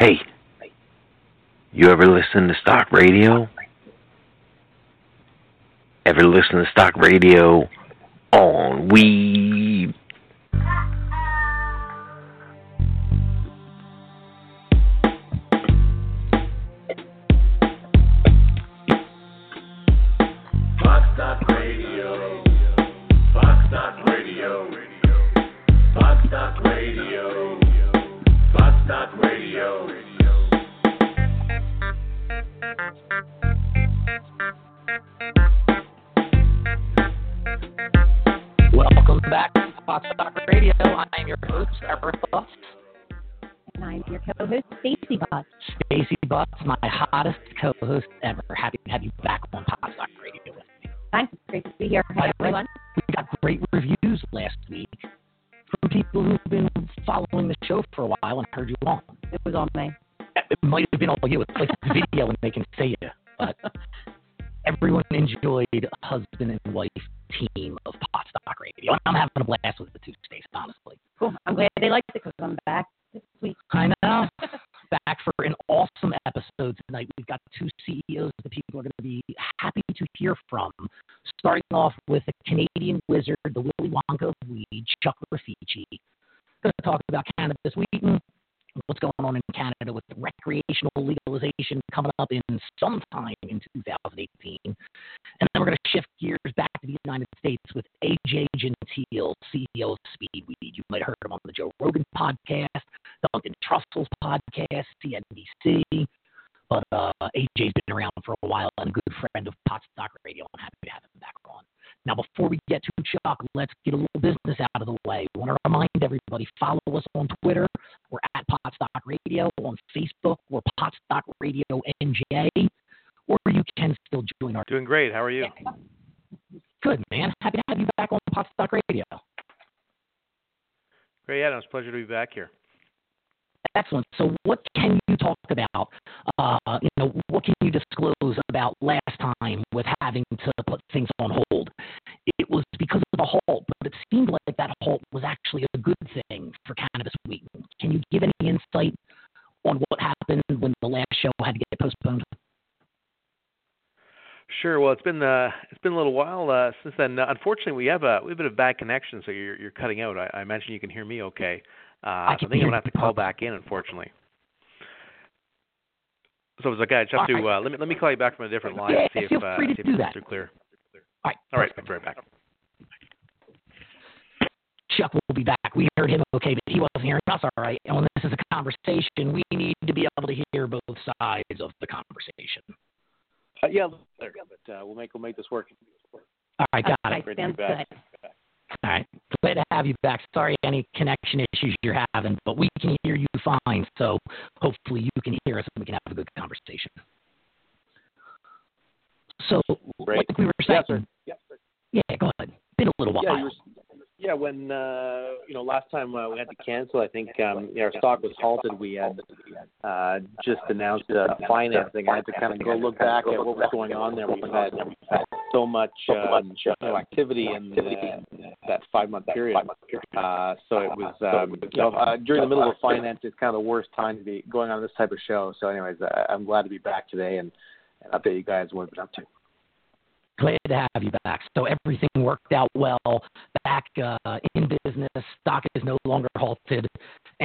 Hey, you ever listen to stock radio? Ever listen to stock radio on weed? Unfortunately, we have a we have a bit of bad connection, so you're you're cutting out. I, I imagine you can hear me okay. Uh, I so I think I'm gonna have to call back in, unfortunately. So it's okay. I just have to right. uh, let me let me call you back from a different line Yeah, and see if feel uh, free to see if do it's that. crystal clear. All right. All right, perfect. be right back. Chuck will be back. We heard him okay, but he wasn't hearing us all right. And when this is a conversation, we need to be able to hear both sides of the conversation. Uh, yeah, but uh, we'll make we'll make this work. All right, got I it. Great to be stand back. set. All right. Glad to have you back. Sorry any connection issues you're having, but we can hear you fine. So hopefully you can hear us and we can have a good conversation. So Great. like we were saying, Yeah, sir. Yeah, sir. yeah, go ahead. Been a little while. Yeah, you were, yeah. When uh, you know last time uh, we had to cancel, I think um, yeah, our stock was halted. We had uh, just announced uh, financing. I had to kind of go look back at what was going on there. We've had so much uh, you know, activity in uh, that five month period. Uh, so it was um, you know uh, during the middle of finance. It's kind of the worst time to be going on this type of show. So, anyways, uh, I'm glad to be back today and, and update you guys what we've been up to. Glad to have you back. So everything worked out well. Back uh, in business, stock is no longer halted,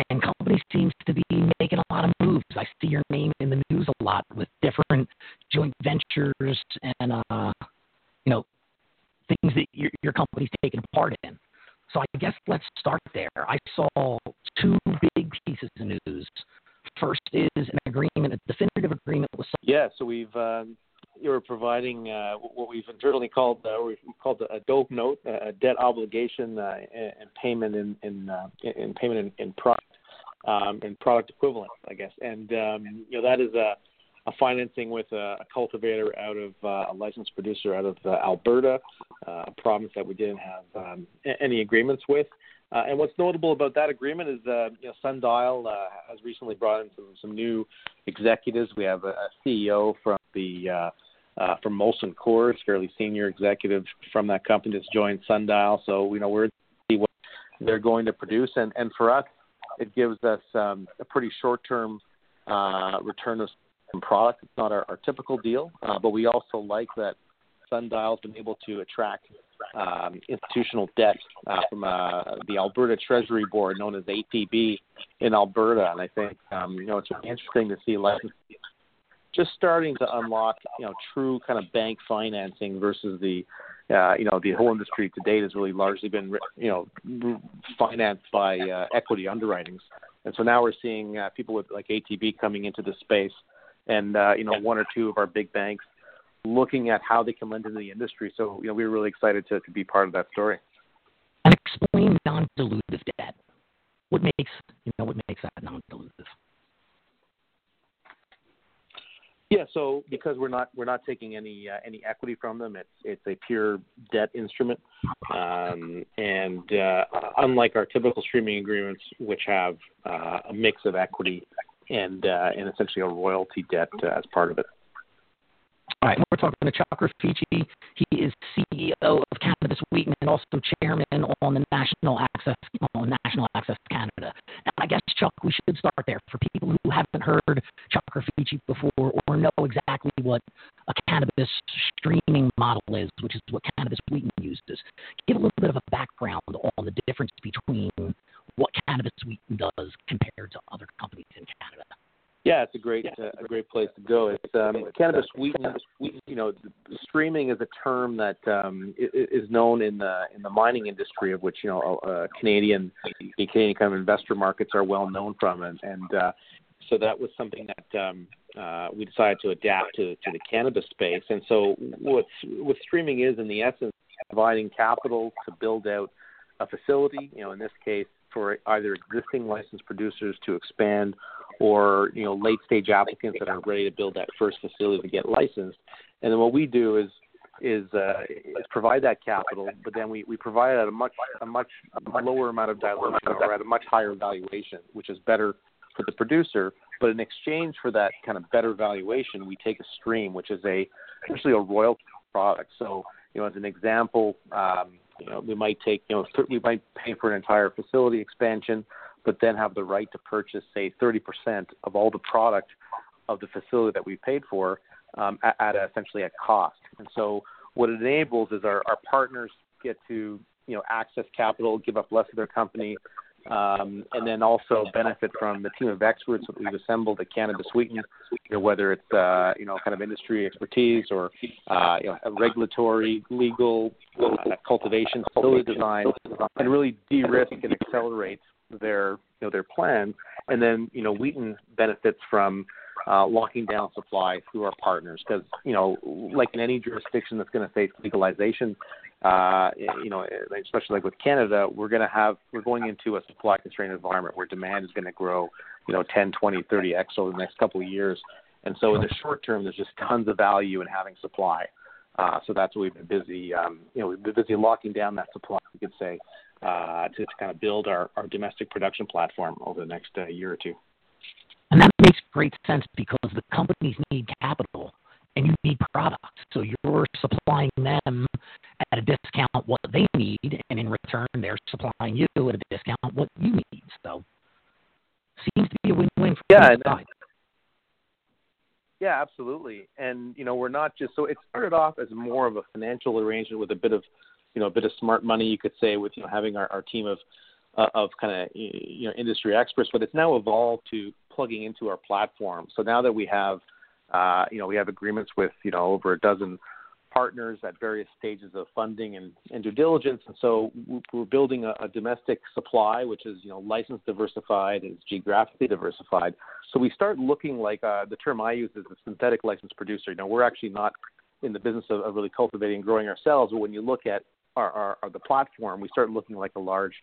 and company seems to be making a lot of moves. I see your name in the news a lot with different joint ventures and uh, you know things that your your company's taking part in. So I guess let's start there. I saw two big pieces of news. First is an agreement, a definitive agreement with Yeah, so we've um, you're providing uh, what we've internally called uh, we've called a dope note, a debt obligation uh, and payment in in, uh, in payment in, in product um, in product equivalent, I guess. And um, you know that is a, a financing with a, a cultivator out of uh, a licensed producer out of uh, Alberta, a province that we didn't have um, any agreements with. Uh, and what's notable about that agreement is, uh, you know, Sundial uh, has recently brought in some, some new executives. We have a, a CEO from the uh, uh, from Molson Coors, fairly senior executive from that company that's joined Sundial. So you know we're see what they're going to produce, and and for us, it gives us um, a pretty short term uh, return of some product. It's not our, our typical deal, uh, but we also like that Sundial's been able to attract um, institutional debt uh, from uh, the Alberta Treasury Board, known as ATB, in Alberta, and I think um, you know it's interesting to see license just starting to unlock you know true kind of bank financing versus the uh, you know the whole industry to date has really largely been you know financed by uh, equity underwritings, and so now we're seeing uh, people with like ATB coming into the space, and uh, you know one or two of our big banks looking at how they can lend into the industry. So you know we were really excited to, to be part of that story. And explain non-dilutive debt. What makes you know what makes that non-dilutive? Yeah, so because we're not we're not taking any uh, any equity from them, it's it's a pure debt instrument, um, and uh, unlike our typical streaming agreements, which have uh, a mix of equity and uh, and essentially a royalty debt uh, as part of it. All right, we're talking to Chuck Rifici. He is CEO of Cannabis Wheaton and also chairman on the National Access on National Access Canada. And I guess Chuck, we should start there for people who haven't heard Chuck Rifici before or know exactly what a cannabis streaming model is, which is what Cannabis Wheaton uses. Give a little bit of a background on the difference between what Cannabis Wheaton does compared to other companies in Canada. Yeah, it's a great uh, a great place to go. It's um, cannabis wheaton. You know, streaming is a term that um, is known in the in the mining industry, of which you know uh, Canadian the Canadian kind of investor markets are well known from, and, and uh, so that was something that um, uh, we decided to adapt to to the cannabis space. And so what what streaming is in the essence providing capital to build out a facility. You know, in this case, for either existing licensed producers to expand or you know late stage applicants that are ready to build that first facility to get licensed. And then what we do is is uh, is provide that capital, but then we, we provide it at a much a much lower amount of dilution or at a much higher valuation, which is better for the producer. But in exchange for that kind of better valuation, we take a stream, which is a essentially a royalty product. So you know, as an example, um, you know, we might take you know we might pay for an entire facility expansion but then have the right to purchase, say, 30% of all the product of the facility that we paid for um, at, at a, essentially at cost. And so what it enables is our, our partners get to you know access capital, give up less of their company, um, and then also benefit from the team of experts that we've assembled at Cannabis Wheaton, you know, whether it's uh, you know kind of industry expertise or uh, you know regulatory, legal, uh, cultivation, facility design, and really de-risk and accelerate their you know their plan, and then you know Wheaton benefits from uh, locking down supply through our partners because you know like in any jurisdiction that's going to face legalization, uh, you know especially like with Canada, we're going to have we're going into a supply constrained environment where demand is going to grow you know 10, 20, 30 x over the next couple of years, and so in the short term, there's just tons of value in having supply. Uh, so that's what we've been busy, um, you know, we've been busy locking down that supply, we could say, uh, to, to kind of build our, our domestic production platform over the next uh, year or two. And that makes great sense because the companies need capital and you need products. So you're supplying them at a discount what they need, and in return, they're supplying you at a discount what you need. So seems to be a win-win for yeah, both sides. Yeah, absolutely. And you know, we're not just so it started off as more of a financial arrangement with a bit of you know a bit of smart money, you could say, with you know having our, our team of uh, of kind of you know industry experts. But it's now evolved to plugging into our platform. So now that we have uh, you know we have agreements with you know over a dozen partners at various stages of funding and, and due diligence, and so we're building a, a domestic supply, which is you know license diversified, is geographically diversified. So we start looking like uh, the term I use is a synthetic license producer. You know, we're actually not in the business of, of really cultivating and growing ourselves, but when you look at our, our, our the platform, we start looking like a large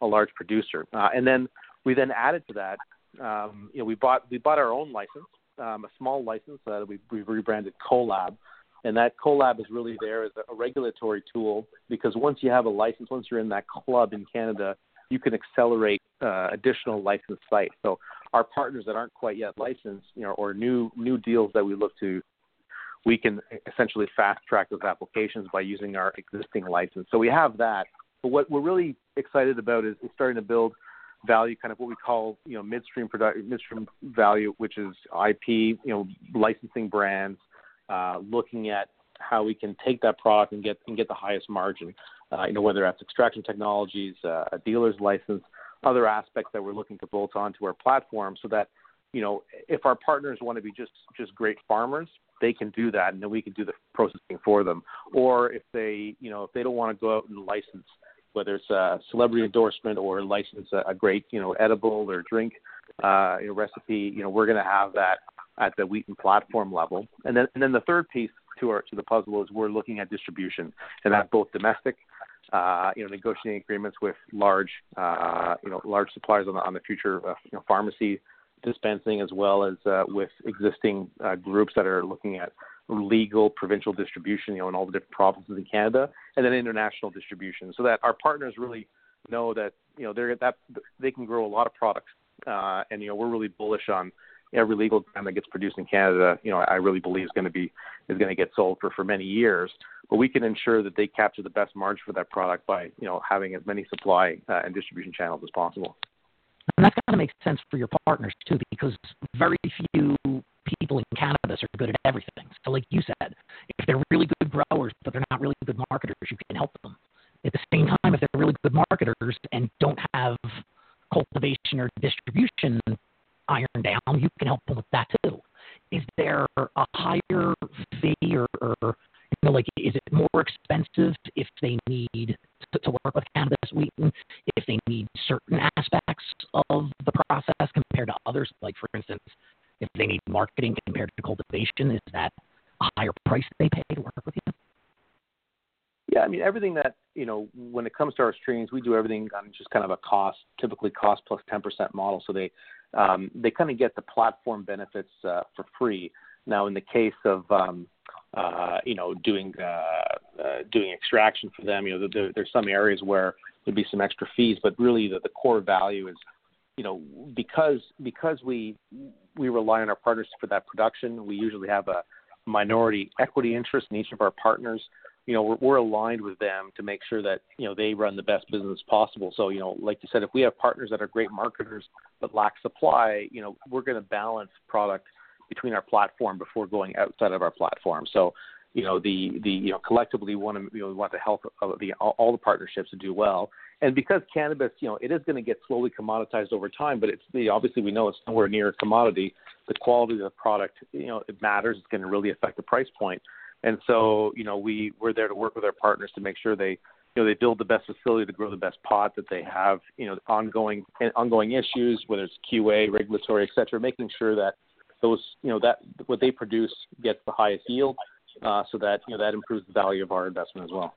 a large producer. Uh, and then we then added to that, um, you know, we bought we bought our own license, um, a small license that we we rebranded CoLab. and that CoLab is really there as a, a regulatory tool because once you have a license, once you're in that club in Canada, you can accelerate uh, additional license sites. So our partners that aren't quite yet licensed, you know, or new new deals that we look to we can essentially fast track those applications by using our existing license. So we have that. But what we're really excited about is, is starting to build value, kind of what we call you know midstream product midstream value, which is IP, you know, licensing brands, uh, looking at how we can take that product and get and get the highest margin. Uh, you know, whether that's extraction technologies, uh, a dealer's license, other aspects that we're looking to bolt onto our platform, so that you know if our partners want to be just just great farmers, they can do that, and then we can do the processing for them. Or if they you know if they don't want to go out and license whether it's a celebrity endorsement or license a, a great you know edible or drink uh, you know, recipe, you know we're going to have that at the Wheaton platform level. And then and then the third piece to our to the puzzle is we're looking at distribution, and that's both domestic. Uh, you know, negotiating agreements with large, uh, you know, large suppliers on the on the future, uh, you know, pharmacy dispensing, as well as uh, with existing uh, groups that are looking at legal provincial distribution, you know, in all the different provinces in Canada, and then international distribution, so that our partners really know that you know they're that they can grow a lot of products, uh, and you know we're really bullish on every legal gram that gets produced in Canada. You know, I really believe is going to be is going to get sold for for many years, but we can ensure that they capture the best margin for that product by you know having as many supply uh, and distribution channels as possible. And that kind of makes sense for your partners too, because very few people in cannabis are good at everything. So, like you said, if they're really good growers but they're not really good marketers, you can help them. At the same time, if they're really good marketers and don't have cultivation or distribution ironed down, you can help them with that too. Is there a higher fee or, or you know, like is it more expensive if they need to, to work with cannabis Wheaton, if they need certain aspects of the process compared to others? Like for instance, if they need marketing compared to cultivation, is that a higher price they pay to work with you? Yeah, I mean everything that you know when it comes to our streams, we do everything on just kind of a cost, typically cost plus ten percent model. So they um, they kind of get the platform benefits uh, for free. Now, in the case of um, uh, you know doing uh, uh, doing extraction for them, you know there, there's some areas where there'd be some extra fees, but really the, the core value is you know because because we we rely on our partners for that production. We usually have a minority equity interest in each of our partners. You know, we're, we're aligned with them to make sure that you know they run the best business possible. So, you know, like you said, if we have partners that are great marketers but lack supply, you know, we're going to balance product between our platform before going outside of our platform. So, you know, the the you know collectively want to you know we want to help the all, all the partnerships to do well. And because cannabis, you know, it is going to get slowly commoditized over time, but it's the, obviously we know it's nowhere near a commodity. The quality of the product, you know, it matters. It's going to really affect the price point. And so, you know, we we're there to work with our partners to make sure they, you know, they build the best facility to grow the best pot that they have, you know, ongoing ongoing issues, whether it's QA, regulatory, et cetera, making sure that those, you know, that what they produce gets the highest yield, uh, so that you know that improves the value of our investment as well.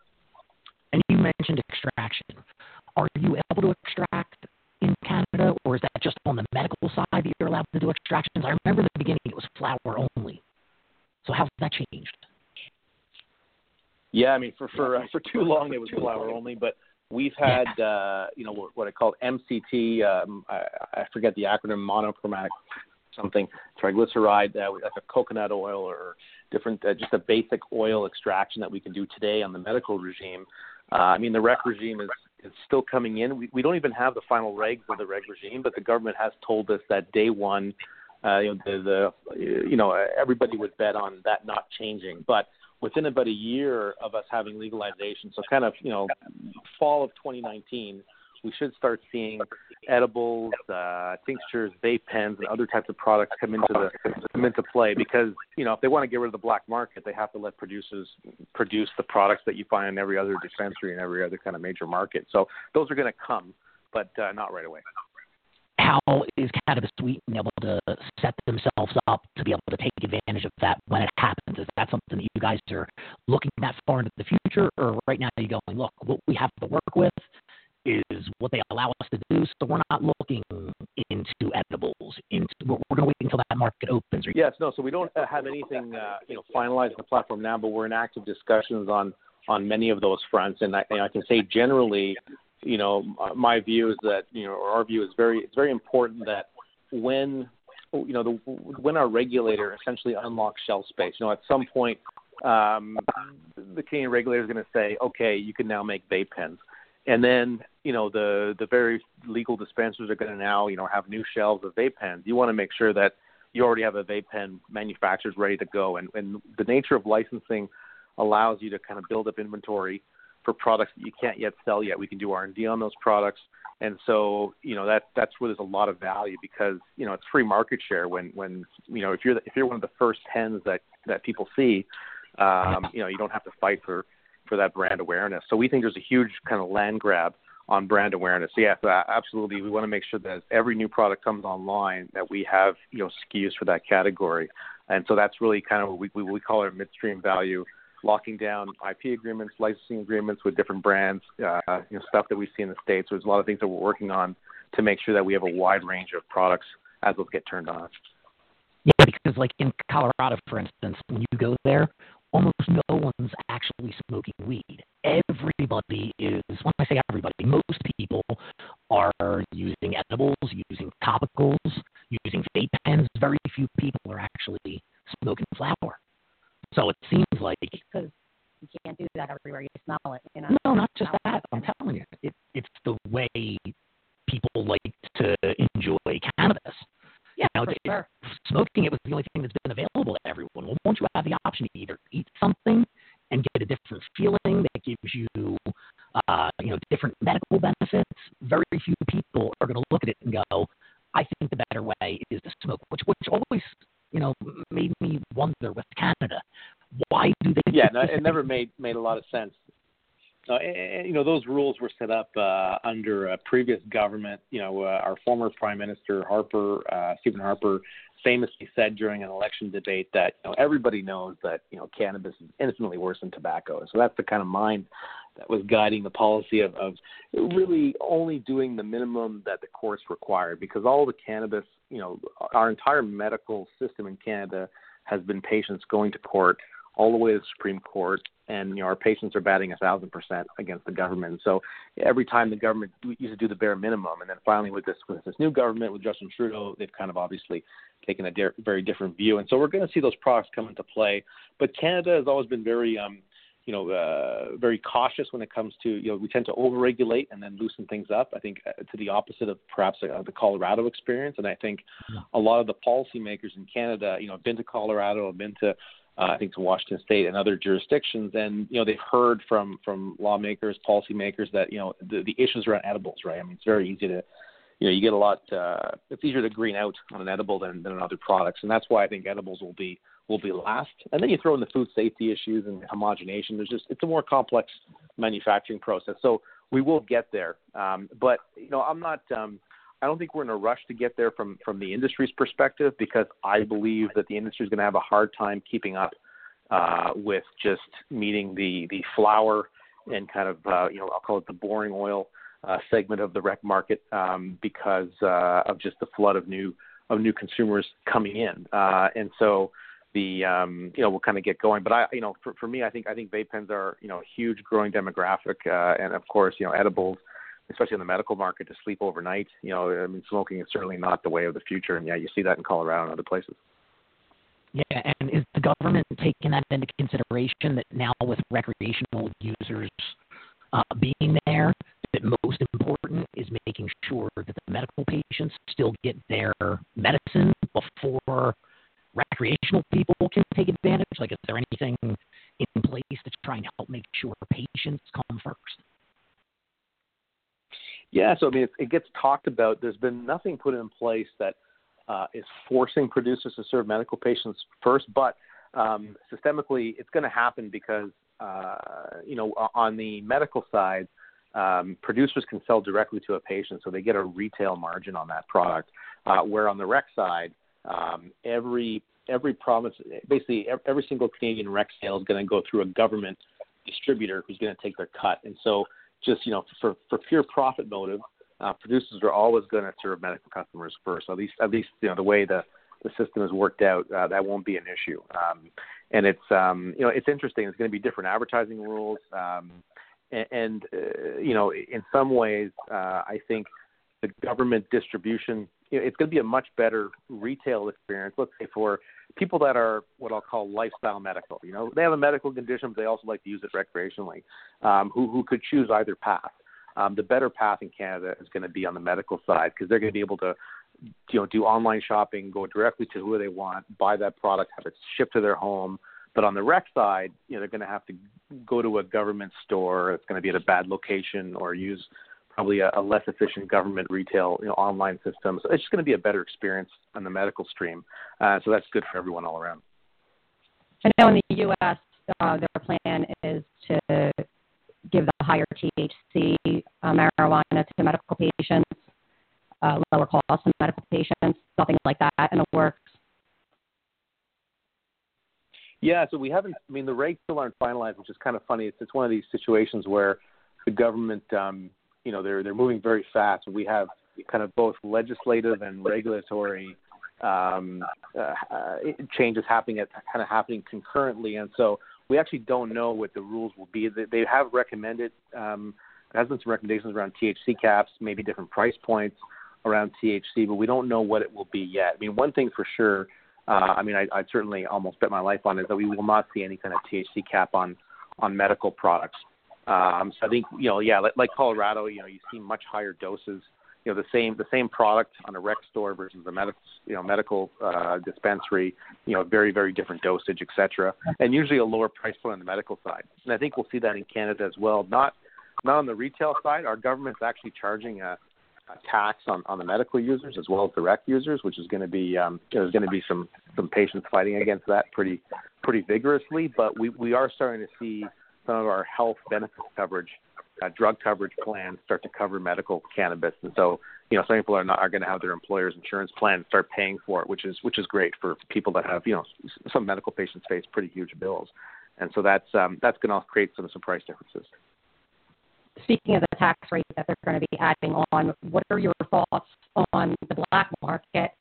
And you mentioned extraction. Are you able to extract in Canada, or is that just on the medical side that you're allowed to do extractions? I remember in the beginning it was flower only. So how's that changed? Yeah, I mean for for uh, for too long it was flower only, but we've had uh, you know what, what I call MCT. Um, I, I forget the acronym, monochromatic something triglyceride, uh, like a coconut oil or different, uh, just a basic oil extraction that we can do today on the medical regime. Uh, I mean, the rec regime is, is still coming in. We, we don't even have the final regs of the reg regime, but the government has told us that day one, uh, you know, the, the, you know, everybody would bet on that not changing. But within about a year of us having legalization, so kind of, you know, fall of 2019, we should start seeing edibles, uh, tinctures, vape pens, and other types of products come into the come into play because you know if they want to get rid of the black market, they have to let producers produce the products that you find in every other dispensary and every other kind of major market. So those are going to come, but uh, not right away. How is Cannabis Wheaton able to set themselves up to be able to take advantage of that when it happens? Is that something that you guys are looking that far into the future, or right now you're going, look, what we have to work with is what they allow us to do. So we're not looking into edibles. Into we're, going to wait until that market opens. Yes, no. So we don't uh, have anything uh, you know finalized the platform now, but we're in active discussions on on many of those fronts. And I, and I can say generally, you know, my view is that you know, our view is very it's very important that when you know the, when our regulator essentially unlocks shelf space, you know, at some point um, the Canadian regulator is going to say, okay, you can now make vape pens and then you know the the very legal dispensers are going to now you know have new shelves of vape pens. You want to make sure that you already have a vape pen manufactured ready to go, and and the nature of licensing allows you to kind of build up inventory for products that you can't yet sell yet. We can do R&D on those products. And so, you know, that that's where there's a lot of value because, you know, it's free market share when when you know, if you're the, if you're one of the first pens that that people see, um, you know, you don't have to fight for for that brand awareness. So we think there's a huge kind of land grab on brand awareness. So yes, uh, absolutely. We want to make sure that every new product comes online that we have, you know, SKUs for that category. And so that's really kind of what we, we, call our midstream value locking down IP agreements, licensing agreements with different brands, uh, you know, stuff that we see in the states. There's a lot of things that we're working on to make sure that we have a wide range of products as those get turned on. Yeah, because like in Colorado, for instance, when you go there, almost no one's actually smoking weed. Everybody is, when I say everybody, most people are using edibles, using topicals, using vape pens. Very few people are actually smoking flower. So it seems like because you can't do that everywhere you smell it. You know? no, not just that. I'm telling you, it, it's the way people like to enjoy cannabis. Yeah, You know, for it- sure. Smoking it was the only thing that's been available to everyone. Well, once you have the option to either eat something and get a different feeling that gives you, uh, you know, different medical benefits, very few people are going to look at it and go, "I think the better way is to smoke," which which always, you know, made me wonder with Canada, why do they? Yeah, no, it never made made a lot of sense. Uh, and, you know, those rules were set up uh, under a previous government. You know, uh, our former Prime Minister Harper, uh, Stephen Harper, famously said during an election debate that you know everybody knows that you know cannabis is infinitely worse than tobacco. So that's the kind of mind that was guiding the policy of, of really only doing the minimum that the courts required because all the cannabis, you know, our entire medical system in Canada has been patients going to court all the way to the Supreme Court, and you know our patients are batting a thousand percent against the government. So every time the government used to do the bare minimum, and then finally with this with this new government with Justin Trudeau, they've kind of obviously taken a very different view, and so we're going to see those products come into play. But Canada has always been very um, you know, uh, very cautious when it comes to, you know, we tend to overregulate and then loosen things up. I think uh, to the opposite of perhaps uh, the Colorado experience. And I think a lot of the policymakers in Canada, you know, have been to Colorado, have been to, uh, I think to Washington State and other jurisdictions, and you know they've heard from from lawmakers, policymakers that you know the, the issues around edibles, right? I mean, it's very easy to, you know, you get a lot. Uh, it's easier to green out on an edible than than on other products, and that's why I think edibles will be will be last. And then you throw in the food safety issues and homogenation. There's just it's a more complex manufacturing process. So we will get there. Um, but you know, I'm not. Um, I don't think we're in a rush to get there from from the industry's perspective because I believe that the industry is going to have a hard time keeping up uh, with just meeting the the flower and kind of uh, you know I'll call it the boring oil uh, segment of the rec market um, because uh, of just the flood of new of new consumers coming in, uh, and so the um, you know we'll kind of get going. But I you know for, for me I think I think vape pens are you know a huge growing demographic, uh, and of course you know edibles, especially in the medical market, to sleep overnight. You know I mean smoking is certainly not the way of the future, and yeah you see that in Colorado and other places. Yeah, and is the government taking that into consideration that now with recreational users uh, being there, that most important is making sure that the medical patients still get their medicine before recreational people can take advantage? Like, is there anything in place to try and help make sure patients come first? Yeah, so I mean, it, it gets talked about. There's been nothing put in place that uh, is forcing producers to serve medical patients first, but um, systemically, it's going to happen because uh, you know on the medical side, um, producers can sell directly to a patient, so they get a retail margin on that product. Uh, where on the rec side, um, every every province, basically every, single Canadian rec sale is going to go through a government distributor who's going to take their cut, and so just you know for for pure profit motive, uh, producers are always going to serve medical customers first. At least at least you know the way the the system is worked out, uh, that won't be an issue. Um, and it's um, you know it's interesting. It's going to be different advertising rules, um, and, and uh, you know in some ways uh, I think the government distribution you know, it's going to be a much better retail experience. Let's say for people that are what I'll call lifestyle medical. You know, they have a medical condition, but they also like to use it recreationally. Um, who who could choose either path. Um, the better path in Canada is going to be on the medical side because they're going to be able to you know do online shopping, go directly to who they want, buy that product, have it shipped to their home. But on the rec side, you know they're going to have to go to a government store. It's going to be at a bad location or use probably a, a less efficient government retail you know, online system. So it's just going to be a better experience on the medical stream. Uh, so that's good for everyone all around. I know in the U.S. Uh, their plan is to give the higher THC uh, marijuana to medical patients, uh, lower cost to medical patients, something like that in the works. Yeah, so we haven't. I mean, the rates still aren't finalized, which is kind of funny. It's it's one of these situations where the government, um, you know, they're they're moving very fast. We have kind of both legislative and regulatory um, uh, uh, changes happening at kind of happening concurrently, and so we actually don't know what the rules will be. They, they have recommended um, there has been some recommendations around THC caps, maybe different price points around THC, but we don't know what it will be yet. I mean, one thing for sure uh, I mean, I, I'd certainly almost bet my life on it that we will not see any kind of THC cap on on medical products. Um, so I think you know, yeah, like, like Colorado, you know, you see much higher doses. You know, the same the same product on a rec store versus a medical you know medical uh, dispensary. You know, very very different dosage, et cetera, and usually a lower price point on the medical side. And I think we'll see that in Canada as well. Not not on the retail side. Our government's actually charging a tax on, on the medical users as well as direct users, which is going to be um, there's going to be some some patients fighting against that pretty pretty vigorously. But we we are starting to see some of our health benefits coverage, uh, drug coverage plans start to cover medical cannabis, and so you know some people are not are going to have their employer's insurance plan start paying for it, which is which is great for people that have you know some medical patients face pretty huge bills, and so that's um, that's going to create some some price differences. Speaking of the tax rate that they're going to be adding on, what are your thoughts on the black market?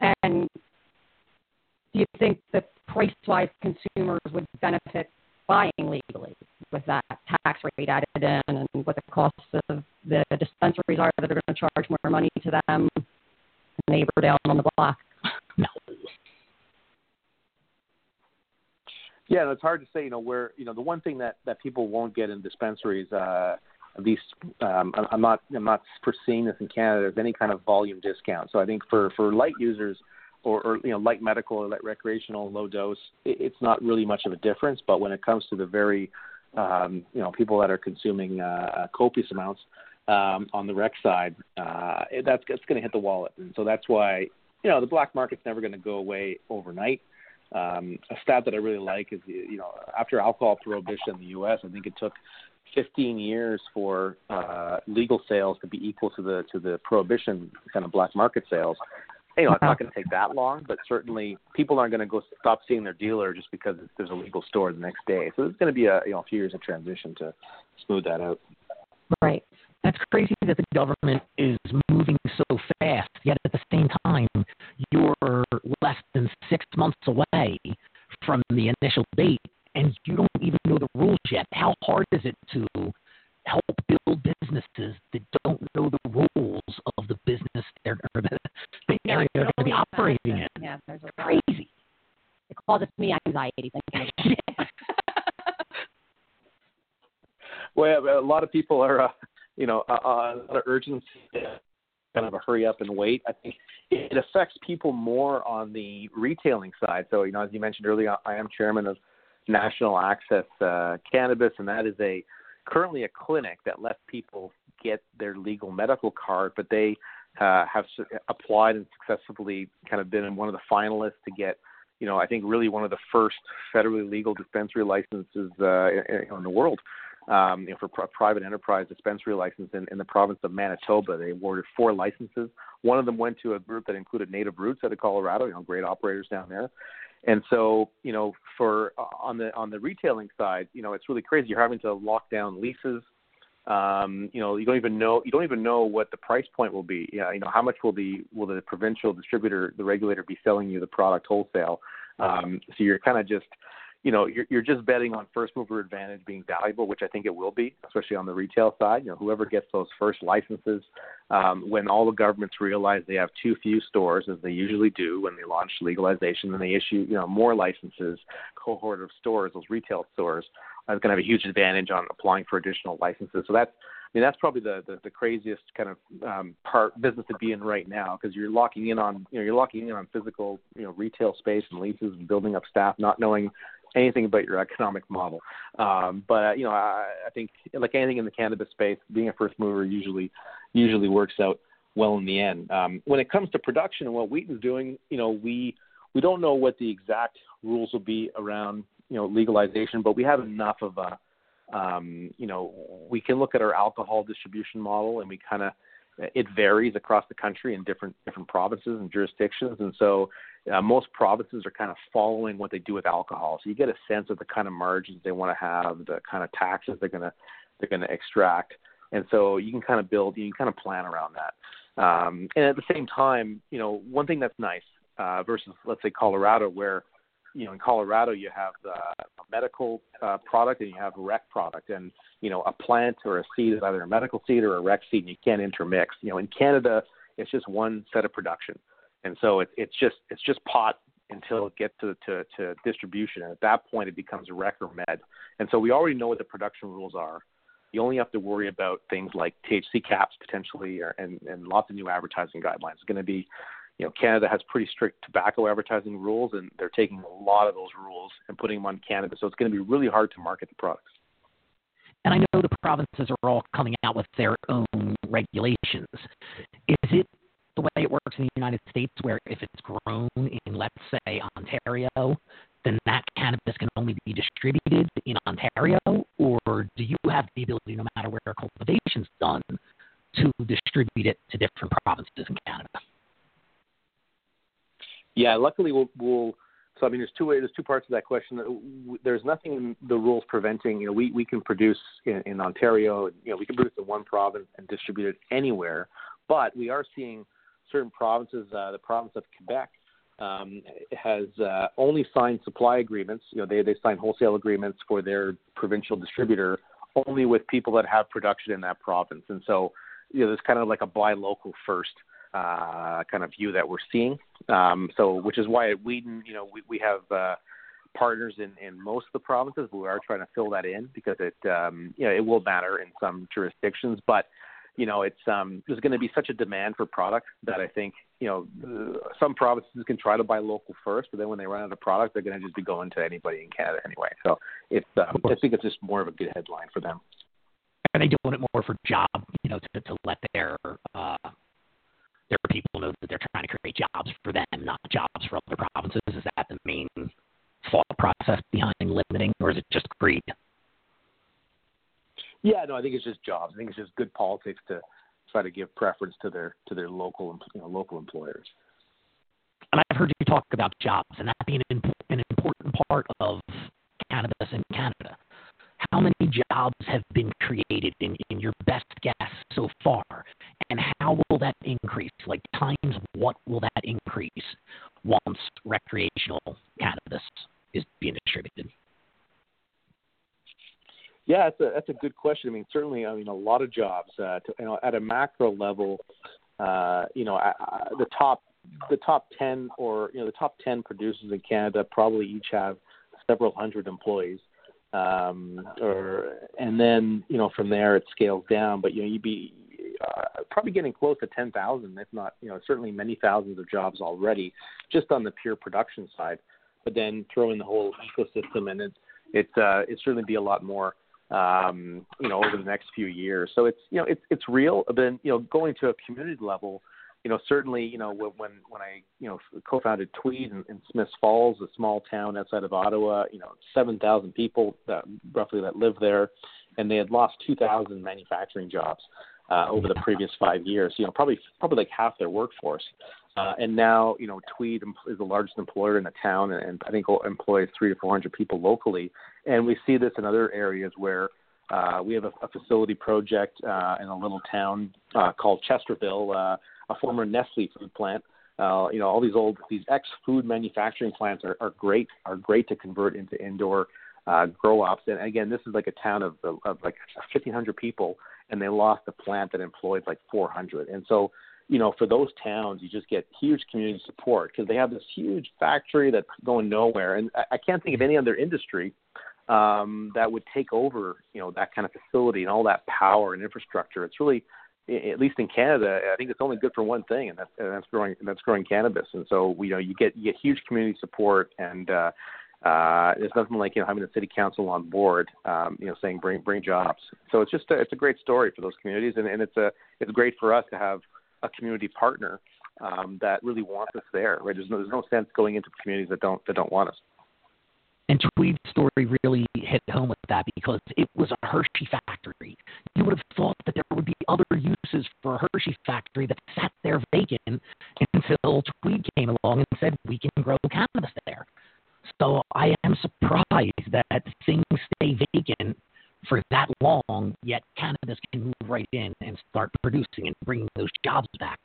And do you think that price-wise consumers would benefit buying legally with that tax rate added in and what the costs of the dispensaries are that are going to charge more money to them, neighbor down on the block? No. Yeah, it's hard to say. You know, where you know the one thing that that people won't get in dispensaries, uh, at least um, I'm not I'm not foreseeing this in Canada. There's any kind of volume discount. So I think for for light users, or, or you know light medical or light recreational low dose, it, it's not really much of a difference. But when it comes to the very um, you know people that are consuming uh, copious amounts um, on the rec side, uh, that's that's going to hit the wallet, and so that's why you know the black market's never going to go away overnight. Um, a stat that I really like is, you know, after alcohol prohibition in the U.S., I think it took 15 years for uh, legal sales to be equal to the to the prohibition kind of black market sales. You know, it's not uh-huh. going to take that long, but certainly people aren't going to go stop seeing their dealer just because there's a legal store the next day. So it's going to be a you know a few years of transition to smooth that out. Right. That's crazy that the government is moving so fast, yet at the same time, you're less than six months away from the initial date, and you don't even know the rules yet. How hard is it to help build businesses that don't know the rules of the business they're, or the, the area they're going to be operating in? Yeah, there's a Crazy. It causes me anxiety thinking. Well, a lot of people are, uh, you know, uh, a lot of urgency, kind of a hurry up and wait. I think it affects people more on the retailing side. So, you know, as you mentioned earlier, I am chairman of National Access uh, Cannabis, and that is a currently a clinic that lets people get their legal medical card, but they uh, have applied and successfully kind of been one of the finalists to get, you know, I think really one of the first federally legal dispensary licenses uh, in, in the world um, you know, for a private enterprise dispensary license in, in the province of Manitoba. They awarded four licenses. One of them went to a group that included Native Roots out of Colorado. You know, great operators down there. And so, you know, for uh, on the on the retailing side, you know, it's really crazy. You're having to lock down leases. Um, you know, you don't even know you don't even know what the price point will be. Yeah, you know, how much will the will the provincial distributor, the regulator, be selling you the product wholesale? Um, so you're kind of just you know, you're, you're just betting on first mover advantage being valuable, which I think it will be, especially on the retail side. You know, whoever gets those first licenses, um, when all the governments realize they have too few stores, as they usually do when they launch legalization, and they issue, you know, more licenses, cohort of stores, those retail stores, is going to have a huge advantage on applying for additional licenses. So that's I mean, that's probably the, the, the craziest kind of um, part business to be in right now because you're locking in on you know you're locking in on physical you know retail space and leases and building up staff, not knowing anything about your economic model. Um, but uh, you know, I, I think like anything in the cannabis space, being a first mover usually usually works out well in the end. Um, when it comes to production and what Wheaton's doing, you know, we we don't know what the exact rules will be around you know legalization, but we have enough of a um, you know, we can look at our alcohol distribution model and we kind of it varies across the country in different different provinces and jurisdictions, and so uh, most provinces are kind of following what they do with alcohol. So you get a sense of the kind of margins they want to have, the kind of taxes they're gonna they're gonna extract, and so you can kind of build, you can kind of plan around that. Um, and at the same time, you know, one thing that's nice uh, versus let's say Colorado, where you know, in Colorado, you have the medical uh, product and you have a rec product, and you know, a plant or a seed is either a medical seed or a rec seed, and you can't intermix. You know, in Canada, it's just one set of production, and so it, it's just it's just pot until it gets to, to to distribution, and at that point, it becomes rec or med. And so we already know what the production rules are. You only have to worry about things like THC caps potentially, or, and and lots of new advertising guidelines. It's going to be you know, Canada has pretty strict tobacco advertising rules, and they're taking a lot of those rules and putting them on cannabis. So it's going to be really hard to market the products. And I know the provinces are all coming out with their own regulations. Is it the way it works in the United States, where if it's grown in, let's say, Ontario, then that cannabis can only be distributed in Ontario, or do you have the ability, no matter where cultivation's done, to distribute it to different provinces in Canada? Yeah, luckily we'll, we'll so I mean, there's two there's two parts of that question. Uh, there's nothing in the rules preventing. You know, we we can produce in, in Ontario. You know, we can produce in one province and distribute it anywhere. But we are seeing certain provinces. Uh, the province of Quebec um, has uh, only signed supply agreements. You know, they they sign wholesale agreements for their provincial distributor only with people that have production in that province. And so, you know, there's kind of like a buy local first uh, kind of view that we're seeing. Um, so, which is why at Wheaton, you know, we, we have uh, partners in, in most of the provinces, but we are trying to fill that in because it, um, you know, it will matter in some jurisdictions. But, you know, it's um, there's going to be such a demand for product that I think, you know, uh, some provinces can try to buy local first, but then when they run out of product, they're going to just be going to anybody in Canada anyway. So, it's um, I think it's just more of a good headline for them. Are they doing it more for job, you know, to, to let their uh, their people know that they're trying to create jobs for them, not jobs for other provinces? Is that the main thought process behind limiting, or is it just greed? Yeah, no, I think it's just jobs. I think it's just good politics to try to give preference to their to their local you know, local employers. And I've heard you talk about jobs and that being an, an important part of cannabis in Canada. How many jobs have been created in, in your best guess so far? And how will that increase? Like, times what will that increase once recreational cannabis is being distributed? Yeah, that's a that's a good question. I mean, certainly, I mean, a lot of jobs. Uh, to, you know, at a macro level, uh, you know, the top the top ten or you know the top ten producers in Canada probably each have several hundred employees um, or and then you know from there it scales down. But you know you'd be uh, probably getting close to 10,000, if not you know certainly many thousands of jobs already, just on the pure production side. But then throw in the whole ecosystem, and it it uh, it certainly be a lot more um, you know over the next few years. So it's you know it's it's real. Then you know going to a community level you know, certainly, you know, when when I, you know, co-founded Tweed in, in Smiths Falls, a small town outside of Ottawa, you know, 7,000 people that roughly that live there, and they had lost 2,000 manufacturing jobs uh, over the previous five years. You know, probably probably like half their workforce. Uh, and now, you know, Tweed is the largest employer in the town, and, and I think employs three to 400 people locally. And we see this in other areas where uh, we have a, a facility project uh, in a little town uh, called Chesterville. Uh, a former Nestle food plant. Uh, you know, all these old these ex food manufacturing plants are, are great are great to convert into indoor uh, grow ops. And again, this is like a town of, of like 1,500 people, and they lost a plant that employed like 400. And so, you know, for those towns, you just get huge community support because they have this huge factory that's going nowhere. And I, I can't think of any other industry um, that would take over, you know, that kind of facility and all that power and infrastructure. It's really, at least in Canada, I think it's only good for one thing, and that's and that's growing that's growing cannabis. And so, you know, you get you get huge community support, and uh, uh, there's nothing like you know having the city council on board, um, you know, saying bring bring jobs. So it's just a, it's a great story for those communities, and, and it's a it's great for us to have a community partner um, that really wants us there. Right? There's no there's no sense going into communities that don't that don't want us. And Tweed's story really hit home with that because it was a Hershey factory. You would have thought that there would be other uses for a Hershey factory that sat there vacant until Tweed came along and said, we can grow cannabis there. So I am surprised that things stay vacant for that long, yet cannabis can move right in and start producing and bringing those jobs back.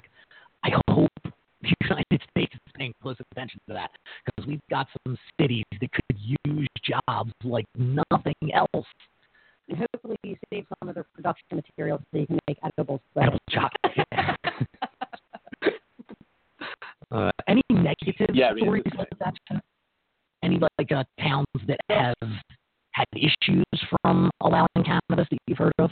I hope the United States is paying close attention to that because we've got some cities that could use jobs like nothing else. And hopefully you save some of the production materials so you can make edibles. Edible chocolate. uh, any negative Yeah, I mean, stories it's- like that? Any like uh, towns that have had issues from allowing cannabis that you've heard of?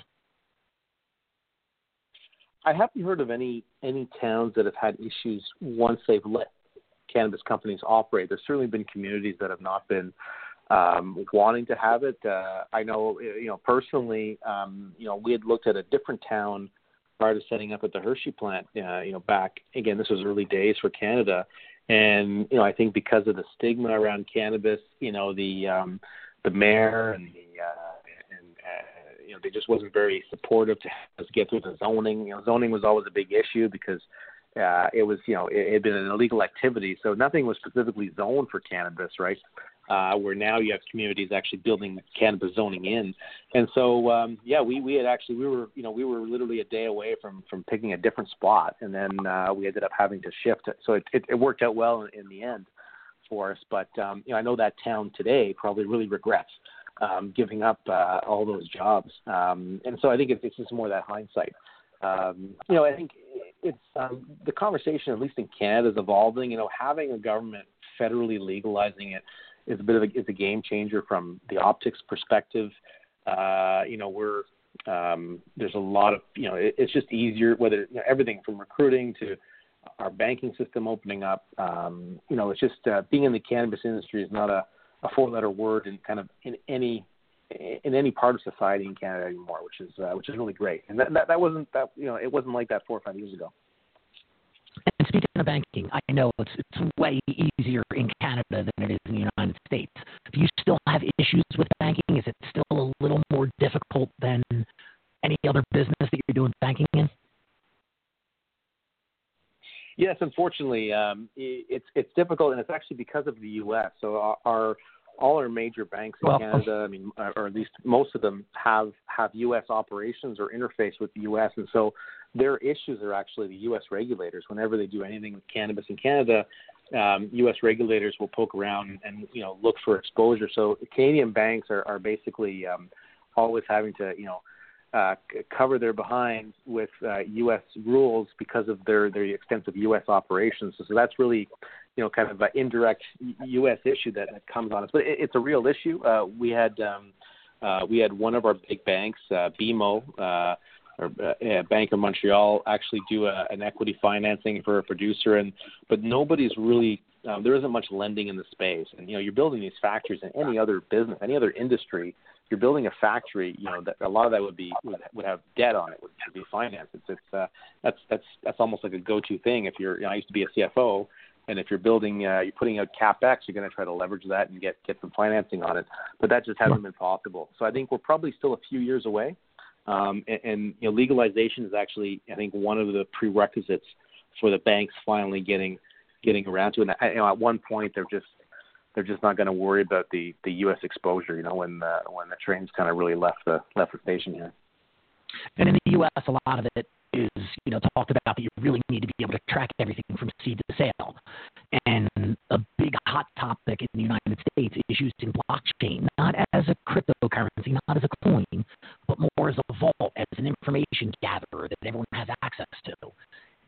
I haven't heard of any any towns that have had issues once they've let cannabis companies operate. There's certainly been communities that have not been um, wanting to have it. Uh, I know, you know, personally, um, you know, we had looked at a different town prior to setting up at the Hershey plant. Uh, you know, back again, this was early days for Canada, and you know, I think because of the stigma around cannabis, you know, the um, the mayor and the uh, and uh, you know they just wasn't very supportive to us get through the zoning. You know, zoning was always a big issue because uh, it was you know it, it had been an illegal activity, so nothing was specifically zoned for cannabis, right? Uh, where now you have communities actually building cannabis zoning in, and so um, yeah, we we had actually we were you know we were literally a day away from from picking a different spot, and then uh, we ended up having to shift. It. So it, it, it worked out well in, in the end for us. But um, you know, I know that town today probably really regrets um, giving up uh, all those jobs. Um, and so I think it's, it's just more that hindsight. Um, you know, I think it's um, the conversation, at least in Canada, is evolving. You know, having a government federally legalizing it is a bit of a, is a game changer from the optics perspective. Uh, you know, we're um, there's a lot of you know, it, it's just easier whether you know, everything from recruiting to our banking system opening up. Um, you know, it's just uh, being in the cannabis industry is not a, a four-letter word in kind of in any in any part of society in Canada anymore, which is uh, which is really great. And that, that that wasn't that you know it wasn't like that four or five years ago. And speaking of banking, I know it's it's way easier in Canada than it is in the United States. Do you still have issues with banking? Is it still a little more difficult than any other business that you're doing banking in? Yes, unfortunately, um, it's it's difficult, and it's actually because of the U.S. So our, our all our major banks in Well- Canada, I mean, uh, or at least most of them have have U.S. operations or interface with the U.S. And so their issues are actually the U.S. regulators. Whenever they do anything with cannabis in Canada, um, U.S. regulators will poke around and you know look for exposure. So Canadian banks are, are basically um, always having to you know uh, cover their behinds with uh, U.S. rules because of their their extensive U.S. operations. So, so that's really you know kind of an indirect U.S. issue that, that comes on us, but it, it's a real issue. Uh, we had um, uh, we had one of our big banks, uh, BMO. Uh, or uh, Bank of Montreal actually do a, an equity financing for a producer, and but nobody's really um, there isn't much lending in the space. And you know, you're building these factories in any other business, any other industry. You're building a factory, you know, that a lot of that would be would, would have debt on it, would, be financed. It's, it's uh, that's that's that's almost like a go-to thing. If you're, you know, I used to be a CFO, and if you're building, uh, you're putting out capex, you're going to try to leverage that and get get some financing on it. But that just hasn't been possible. So I think we're probably still a few years away. Um, and, and you know, legalization is actually, I think, one of the prerequisites for the banks finally getting getting around to it. And I, you know, at one point, they're just they're just not going to worry about the the U.S. exposure. You know, when the, when the trains kind of really left the left the station here. And in the U.S., a lot of it is, you know, talked about that you really need to be able to track everything from seed to sale. And a big hot topic in the United States is using blockchain, not as a cryptocurrency, not as a coin, but more as a vault, as an information gatherer that everyone has access to.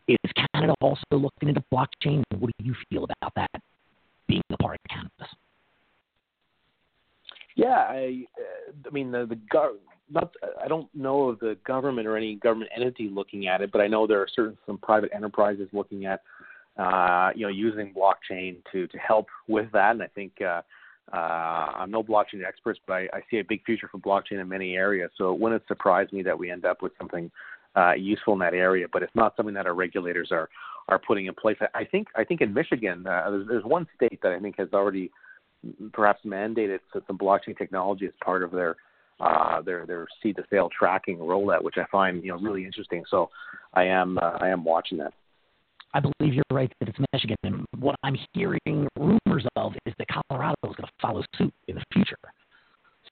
Is Canada also looking into blockchain? What do you feel about that being a part of cannabis? Yeah, I, uh, I mean the the gov- not I don't know of the government or any government entity looking at it, but I know there are certain some private enterprises looking at uh, you know using blockchain to to help with that, and I think. Uh, uh, I'm no blockchain expert, but I, I see a big future for blockchain in many areas. So it wouldn't surprise me that we end up with something uh, useful in that area. But it's not something that our regulators are are putting in place. I, think I think in Michigan, uh, there's, there's one state that I think has already perhaps mandated some blockchain technology as part of their uh, their their seed to sale tracking rollout, which I find you know really interesting. So I am uh, I am watching that. I believe you're right that it's Michigan. And what I'm hearing rumors of is that Colorado is going to follow suit in the future.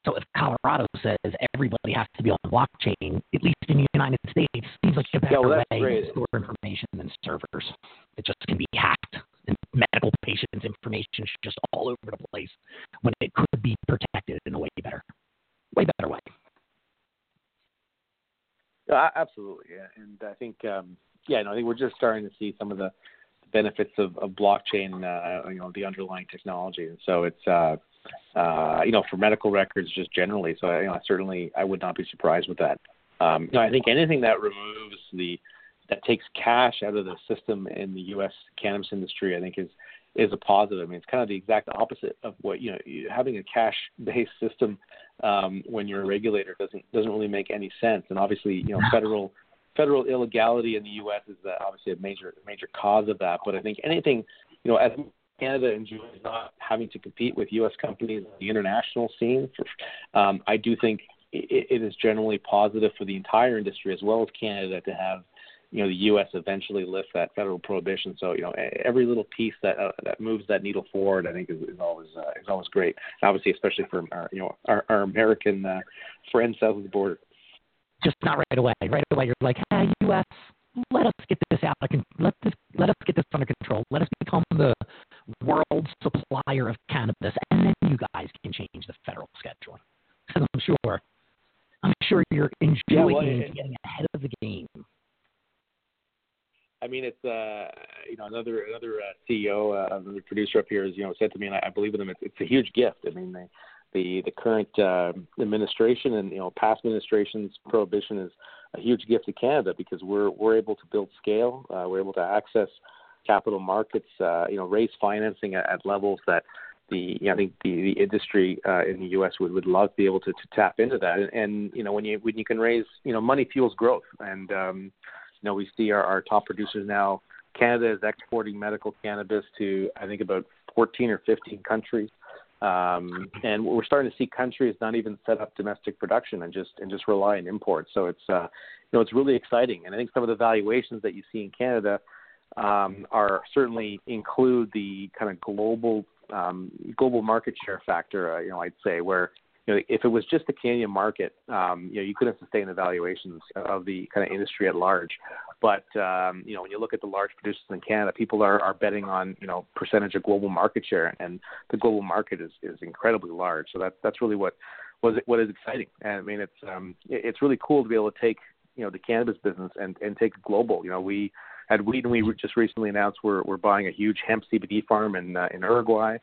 So if Colorado says everybody has to be on the blockchain, at least in the United States, seems like a better Yeah, well, way to store information than servers. It just can be hacked, and medical patients' information is just all over the place when it could be protected in a way better, way better way. Yeah, absolutely, yeah. And I think, um, yeah, no, I think we're just starting to see some of the benefits of, of blockchain, uh, you know, the underlying technology. And so it's, uh, uh, you know, for medical records just generally. So, you know, certainly I would not be surprised with that. Um, you know, I think anything that removes the, that takes cash out of the system in the U.S. cannabis industry, I think is, is a positive. I mean, it's kind of the exact opposite of what you know. Having a cash-based system um, when you're a regulator doesn't doesn't really make any sense. And obviously, you know, federal federal illegality in the U.S. is uh, obviously a major major cause of that. But I think anything, you know, as Canada enjoys not having to compete with U.S. companies on the international scene, um, I do think it, it is generally positive for the entire industry as well as Canada to have you know the U.S. eventually lift that federal prohibition. So you know every little piece that uh, that moves that needle forward, I think is, is always uh, is always great. Obviously, especially for our you know our, our American uh, friends south of the border. Just not right away. Right away, you're like, hey, U.S., let us get this out. I can let this, let us get this under control. Let us become the world supplier of cannabis, and then you guys can change the federal scheduling. Because I'm sure, I'm sure you're enjoying Yeah, well, it- getting ahead of the game. I mean, it's uh, you know another another uh, CEO, uh, another producer up here has you know said to me, and I, I believe in them. It's, it's a huge gift. I mean, the the, the current uh, administration and you know past administrations prohibition is a huge gift to Canada because we're we're able to build scale. Uh, we're able to access capital markets. Uh, you know, raise financing at, at levels that the you know, I think the, the industry uh, in the U.S. would, would love to be able to, to tap into that. And, and you know, when you when you can raise you know money fuels growth and um, you know, we see our, our top producers now. Canada is exporting medical cannabis to I think about 14 or 15 countries, um, and we're starting to see countries not even set up domestic production and just and just rely on imports. So it's uh, you know it's really exciting, and I think some of the valuations that you see in Canada um, are certainly include the kind of global um, global market share factor. Uh, you know, I'd say where you know, if it was just the Canadian market, um, you know, you couldn't sustain the valuations of the kind of industry at large. But um, you know, when you look at the large producers in Canada, people are, are betting on you know percentage of global market share, and the global market is, is incredibly large. So that's that's really what was what is exciting. And I mean, it's um, it's really cool to be able to take you know the cannabis business and and take it global. You know, we at we just recently announced we're we're buying a huge hemp CBD farm in uh, in Uruguay.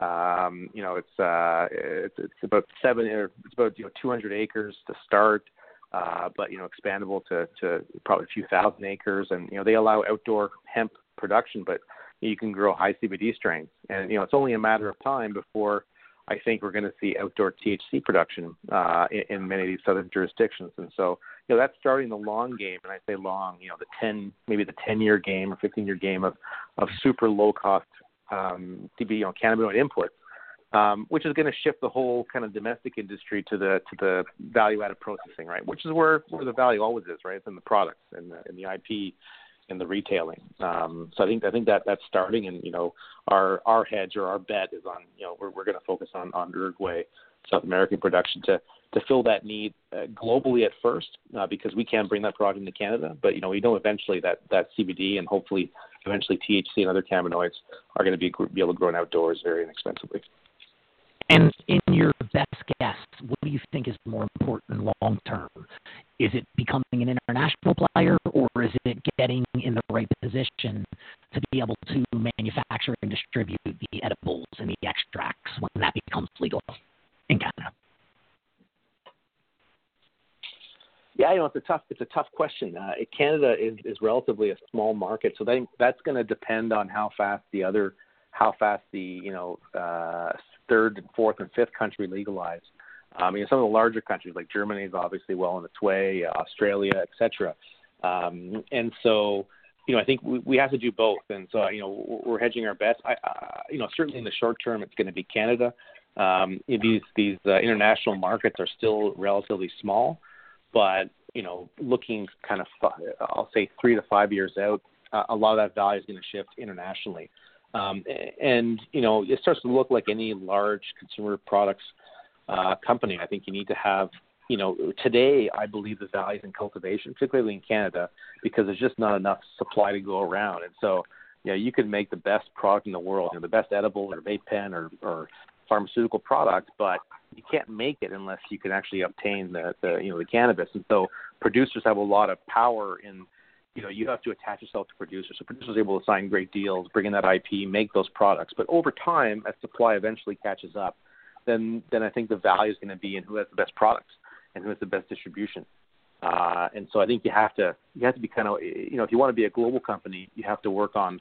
Um, you know, it's uh, it's it's about seven or it's about you know 200 acres to start, uh, but you know expandable to to probably a few thousand acres, and you know they allow outdoor hemp production, but you can grow high CBD strains, and you know it's only a matter of time before I think we're going to see outdoor THC production uh, in, in many of these southern jurisdictions, and so you know that's starting the long game, and I say long, you know the 10 maybe the 10 year game or 15 year game of of super low cost um, CBD, you know, cannabinoid inputs, um, which is going to shift the whole kind of domestic industry to the to the value added processing, right? Which is where where the value always is, right? It's in the products and the, in the IP and the retailing. Um, so I think I think that that's starting, and you know, our our hedge or our bet is on you know we're we're going to focus on on Uruguay, South American production to to fill that need uh, globally at first, uh, because we can bring that product into Canada. But you know, we know eventually that that CBD and hopefully eventually THC and other cannabinoids are going to be be able to grow outdoors very inexpensively. And in your best guess, what do you think is more important long term? Is it becoming an international player, or is it getting in the right position to be able to manufacture and distribute the edibles and the extracts when that becomes legal in Canada? Yeah, you know it's a tough it's a tough question. Uh, Canada is is relatively a small market, so they, that's going to depend on how fast the other how fast the you know uh, third and fourth and fifth country legalize. Um, you know, some of the larger countries like Germany is obviously well on its way, uh, Australia, etc. Um, and so, you know, I think we, we have to do both. And so, you know, we're hedging our bets. I, you know, certainly in the short term, it's going to be Canada. Um, these these uh, international markets are still relatively small, but you know, looking kind of, I'll say three to five years out, uh, a lot of that value is going to shift internationally. Um, and you know, it starts to look like any large consumer products uh, company. I think you need to have, you know, today I believe the values in cultivation, particularly in Canada, because there's just not enough supply to go around. And so, you know, you could make the best product in the world, you know, the best edible or vape pen or, or pharmaceutical product, but you can't make it unless you can actually obtain the, the you know the cannabis. And so producers have a lot of power in you know you have to attach yourself to producers. So producers are able to sign great deals, bring in that IP, make those products. But over time, as supply eventually catches up, then then I think the value is going to be in who has the best products and who has the best distribution. Uh, and so I think you have to you have to be kind of you know if you want to be a global company, you have to work on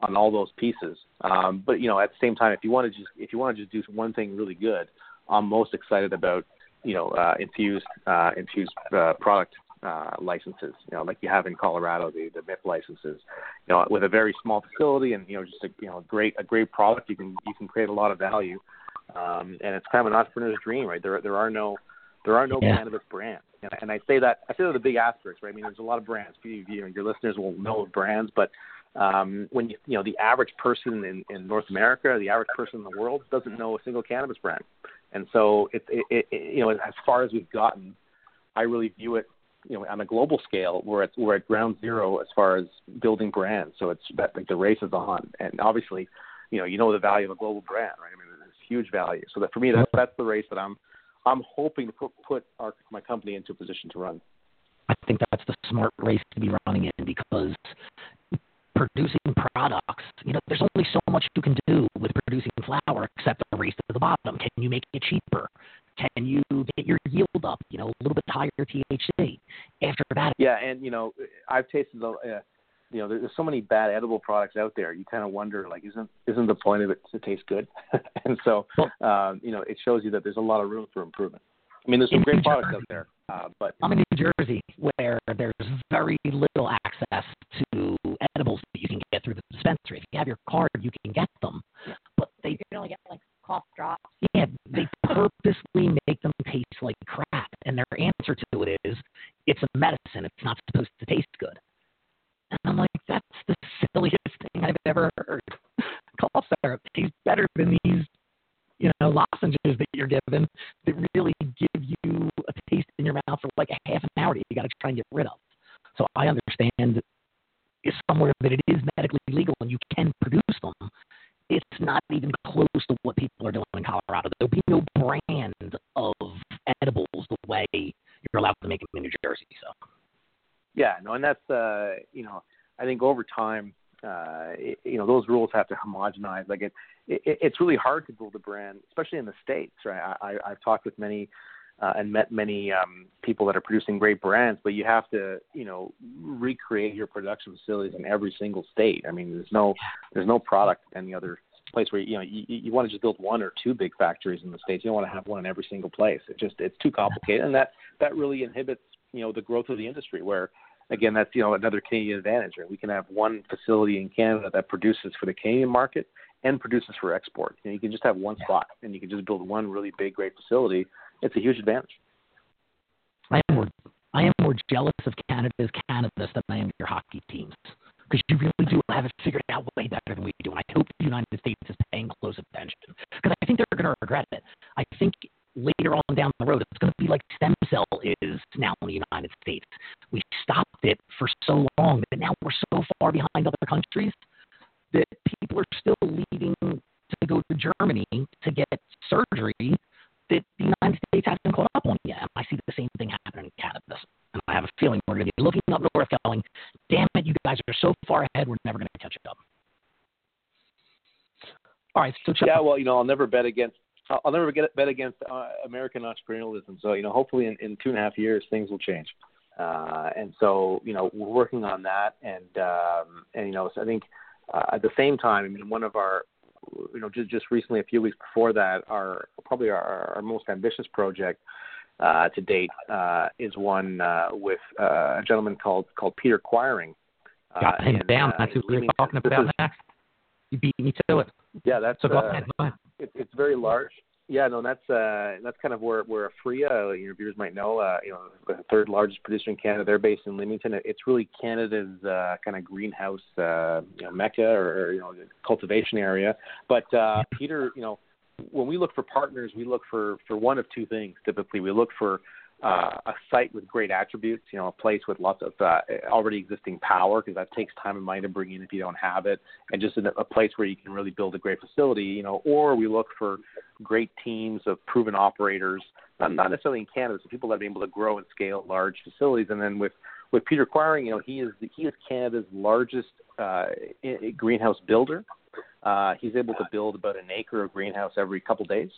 on all those pieces. Um, but you know at the same time, if you want to just if you want to just do one thing really good, I'm most excited about you know uh, infused uh, infused uh, product uh, licenses, you know, like you have in Colorado, the the MIP licenses. You know, with a very small facility and you know just a you know great a great product, you can you can create a lot of value, um, and it's kind of an entrepreneur's dream, right? There there are no there are no yeah. cannabis brands, and, and I say that I say that with a big asterisk, right? I mean, there's a lot of brands. You, you know, your listeners will know of brands, but um, when you you know the average person in, in North America, the average person in the world doesn't know a single cannabis brand, and so it, it, it you know as far as we've gotten, I really view it you know on a global scale we're at we're at ground zero as far as building brands. So it's that like the race is on and obviously you know you know the value of a global brand right? I mean it's huge value. So that for me that's mm-hmm. that's the race that i'm i'm hoping to put put our my company into a position to run. I think that's the smart race to be running in because producing products, you know, there's only so much you can do with producing flower except the race to the bottom. Can you make it cheaper? Can you get your yield up? You know, a little bit higher THC. After that, yeah, and you know, I've tasted the. Uh, you know, there's so many bad edible products out there. You kind of wonder, like, isn't isn't the point of it to taste good? and so, um, you know, it shows you that there's a lot of room for improvement. I mean, there's some great products out there, uh, but I'm in New Jersey, where there's very little access to edibles that you can get through the dispensary. If you have your card, you can get them, but they you can only get like cough drops. Yeah, they purposely make them taste like crap, and their answer to it is, "It's a medicine. It's not supposed to taste good." And I'm like, "That's the silliest thing I've ever heard." Cough syrup tastes better than these, you know, lozenges that you're given that really give you a taste in your mouth for like a half an hour that you got to try and get rid of. So I understand is somewhere that it is medically legal and you can produce them, it's not even close to what people are doing in Colorado. There'll be no brand of edibles the way you're allowed to make them in New Jersey. So. Yeah, no, and that's uh, you know, I think over time, uh, it, you know, those rules have to homogenize. Like it, it, it's really hard to build a brand, especially in the states, right? I, I've talked with many uh, and met many um, people that are producing great brands, but you have to, you know, recreate your production facilities in every single state. I mean, there's no there's no product in any other place where you know you, you want to just build one or two big factories in the states. You don't want to have one in every single place. It just it's too complicated, and that that really inhibits you know the growth of the industry. Where again, that's you know another Canadian advantage. Right? We can have one facility in Canada that produces for the Canadian market and produces for export. You, know, you can just have one spot, and you can just build one really big, great facility it's a huge advantage. I am more, I am more jealous of Canada's cannabis than I am your hockey teams because you really do have it figured out way better than we do. And I hope the United States is paying close attention because I think they're going to regret it. I think later on down the road, it's going to be like stem cell is now in the United States. We stopped it for so long that now we're so far behind other countries that people are still leaving to go to Germany to get surgery that the United States hasn't caught up on yet. I see the same thing happening in cannabis. And I have a feeling we're going to be looking up north going, damn it, you guys are so far ahead, we're never going to catch up. All right, so Chuck, yeah, well, you know, I'll never bet against I'll never get bet against uh, American entrepreneurialism. So you know, hopefully in, in two and a half years things will change. Uh, and so, you know, we're working on that, and um, and you know, so I think uh, at the same time, I mean, one of our, you know, just just recently, a few weeks before that, our probably our, our most ambitious project uh, to date uh, is one uh, with uh, a gentleman called called Peter Quiring. Uh, Got him in, down. uh, That's who we were talking about is- next. You beat me to it. Yeah, that's So go ahead. Go ahead. it, it's very large. Yeah, no, that's uh, that's kind of where where Aphria, your viewers might know, uh, you know, the third largest producer in Canada. They're based in Leamington. It's really Canada's uh, kind of greenhouse, uh, you know, mecca or, or you know, cultivation area. But uh, Peter, you know, when we look for partners, we look for for one of two things. Typically, we look for uh, a site with great attributes, you know, a place with lots of uh, already existing power because that takes time and money to bring in if you don't have it, and just a, a place where you can really build a great facility, you know. Or we look for great teams of proven operators, not, not necessarily in Canada, but people that been able to grow and scale large facilities. And then with with Peter Quiring, you know, he is he is Canada's largest uh, greenhouse builder. Uh, he's able to build about an acre of greenhouse every couple days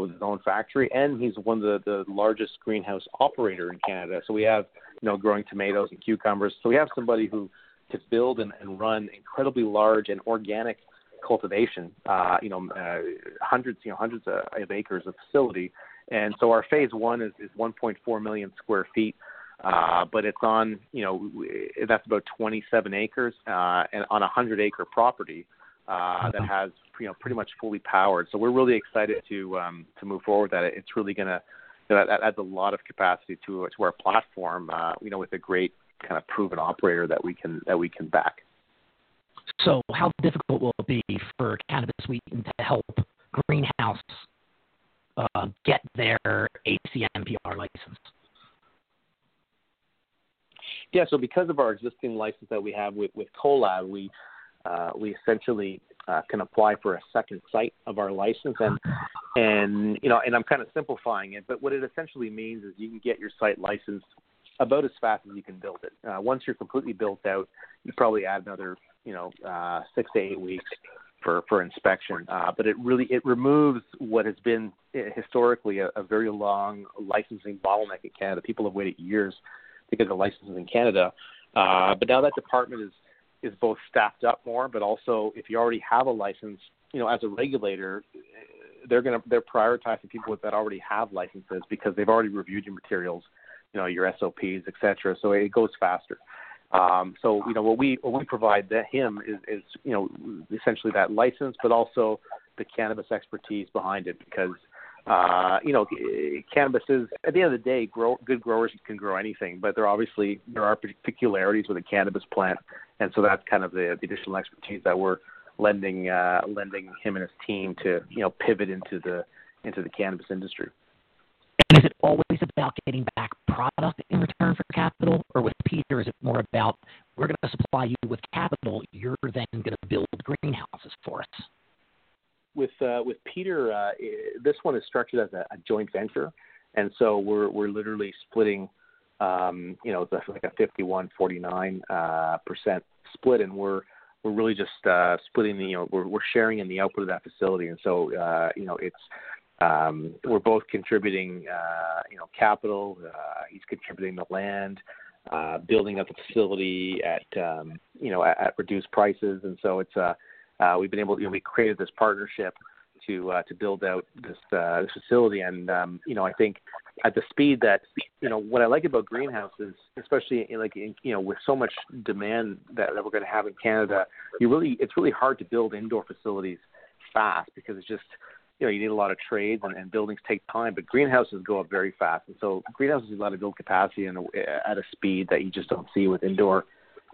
with his own factory, and he's one of the, the largest greenhouse operator in Canada. So we have, you know, growing tomatoes and cucumbers. So we have somebody who can build and, and run incredibly large and organic cultivation. Uh, you know, uh, hundreds, you know, hundreds of, of acres of facility. And so our phase one is, is 1.4 million square feet. Uh, but it's on, you know, that's about 27 acres uh, and on a 100 acre property uh, that has you know pretty much fully powered. So we're really excited to um, to move forward. With that it's really going to you know, that adds a lot of capacity to to our platform. Uh, you know, with a great kind of proven operator that we can that we can back. So, how difficult will it be for Cannabis Wheaton to help Greenhouse uh, get their ACMPR license? Yeah, so because of our existing license that we have with with Colab, we uh, we essentially uh, can apply for a second site of our license, and and you know, and I'm kind of simplifying it, but what it essentially means is you can get your site licensed about as fast as you can build it. Uh, once you're completely built out, you probably add another you know uh, six to eight weeks for for inspection. Uh, but it really it removes what has been eh, historically a, a very long licensing bottleneck in Canada. People have waited years to get their licenses in Canada, uh, but now that department is is both staffed up more, but also if you already have a license, you know, as a regulator, they're gonna they're prioritizing people that already have licenses because they've already reviewed your materials, you know, your SOPs, et cetera. So it goes faster. Um, so you know what we what we provide that him is, is you know essentially that license, but also the cannabis expertise behind it because uh, you know cannabis is at the end of the day grow, good growers can grow anything, but there obviously there are particularities with a cannabis plant, and so that's kind of the, the additional expertise that we're lending uh, lending him and his team to you know pivot into the into the cannabis industry. And is it always about getting back product in return for capital, or with Peter, is it more about we're going to supply you with capital, you're then going to build greenhouses for us? With uh, with Peter, uh, this one is structured as a, a joint venture, and so we're we're literally splitting, um, you know, it's like a 51 49 uh, percent split, and we're we're really just uh, splitting the, you know, we're we're sharing in the output of that facility, and so uh, you know, it's um, we're both contributing, uh, you know, capital. He's contributing the land. Building up the facility at um, you know at, at reduced prices, and so it's uh, uh, we've been able, you know, we created this partnership to uh, to build out this uh, this facility, and um, you know, I think at the speed that you know what I like about greenhouses, especially in, like in, you know with so much demand that, that we're going to have in Canada, you really it's really hard to build indoor facilities fast because it's just you know you need a lot of trades and, and buildings take time, but greenhouses go up very fast, and so greenhouses allow to build capacity in a, at a speed that you just don't see with indoor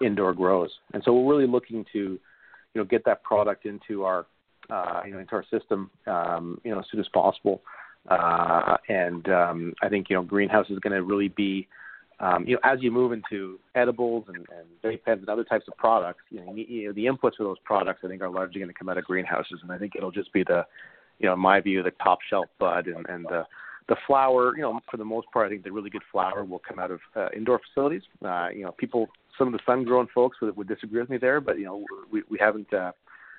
indoor grows, and so we're really looking to you know get that product into our uh, you know into our system um, you know as soon as possible. Uh, and um, I think you know greenhouse is going to really be um, you know as you move into edibles and, and vape pens and other types of products, you know, you, know the inputs for those products I think are largely going to come out of greenhouses, and I think it'll just be the you know in my view the top shelf bud and, and the the flower, you know, for the most part, I think the really good flower will come out of uh, indoor facilities. Uh, you know, people, some of the sun-grown folks would, would disagree with me there, but you know, we we haven't. Uh,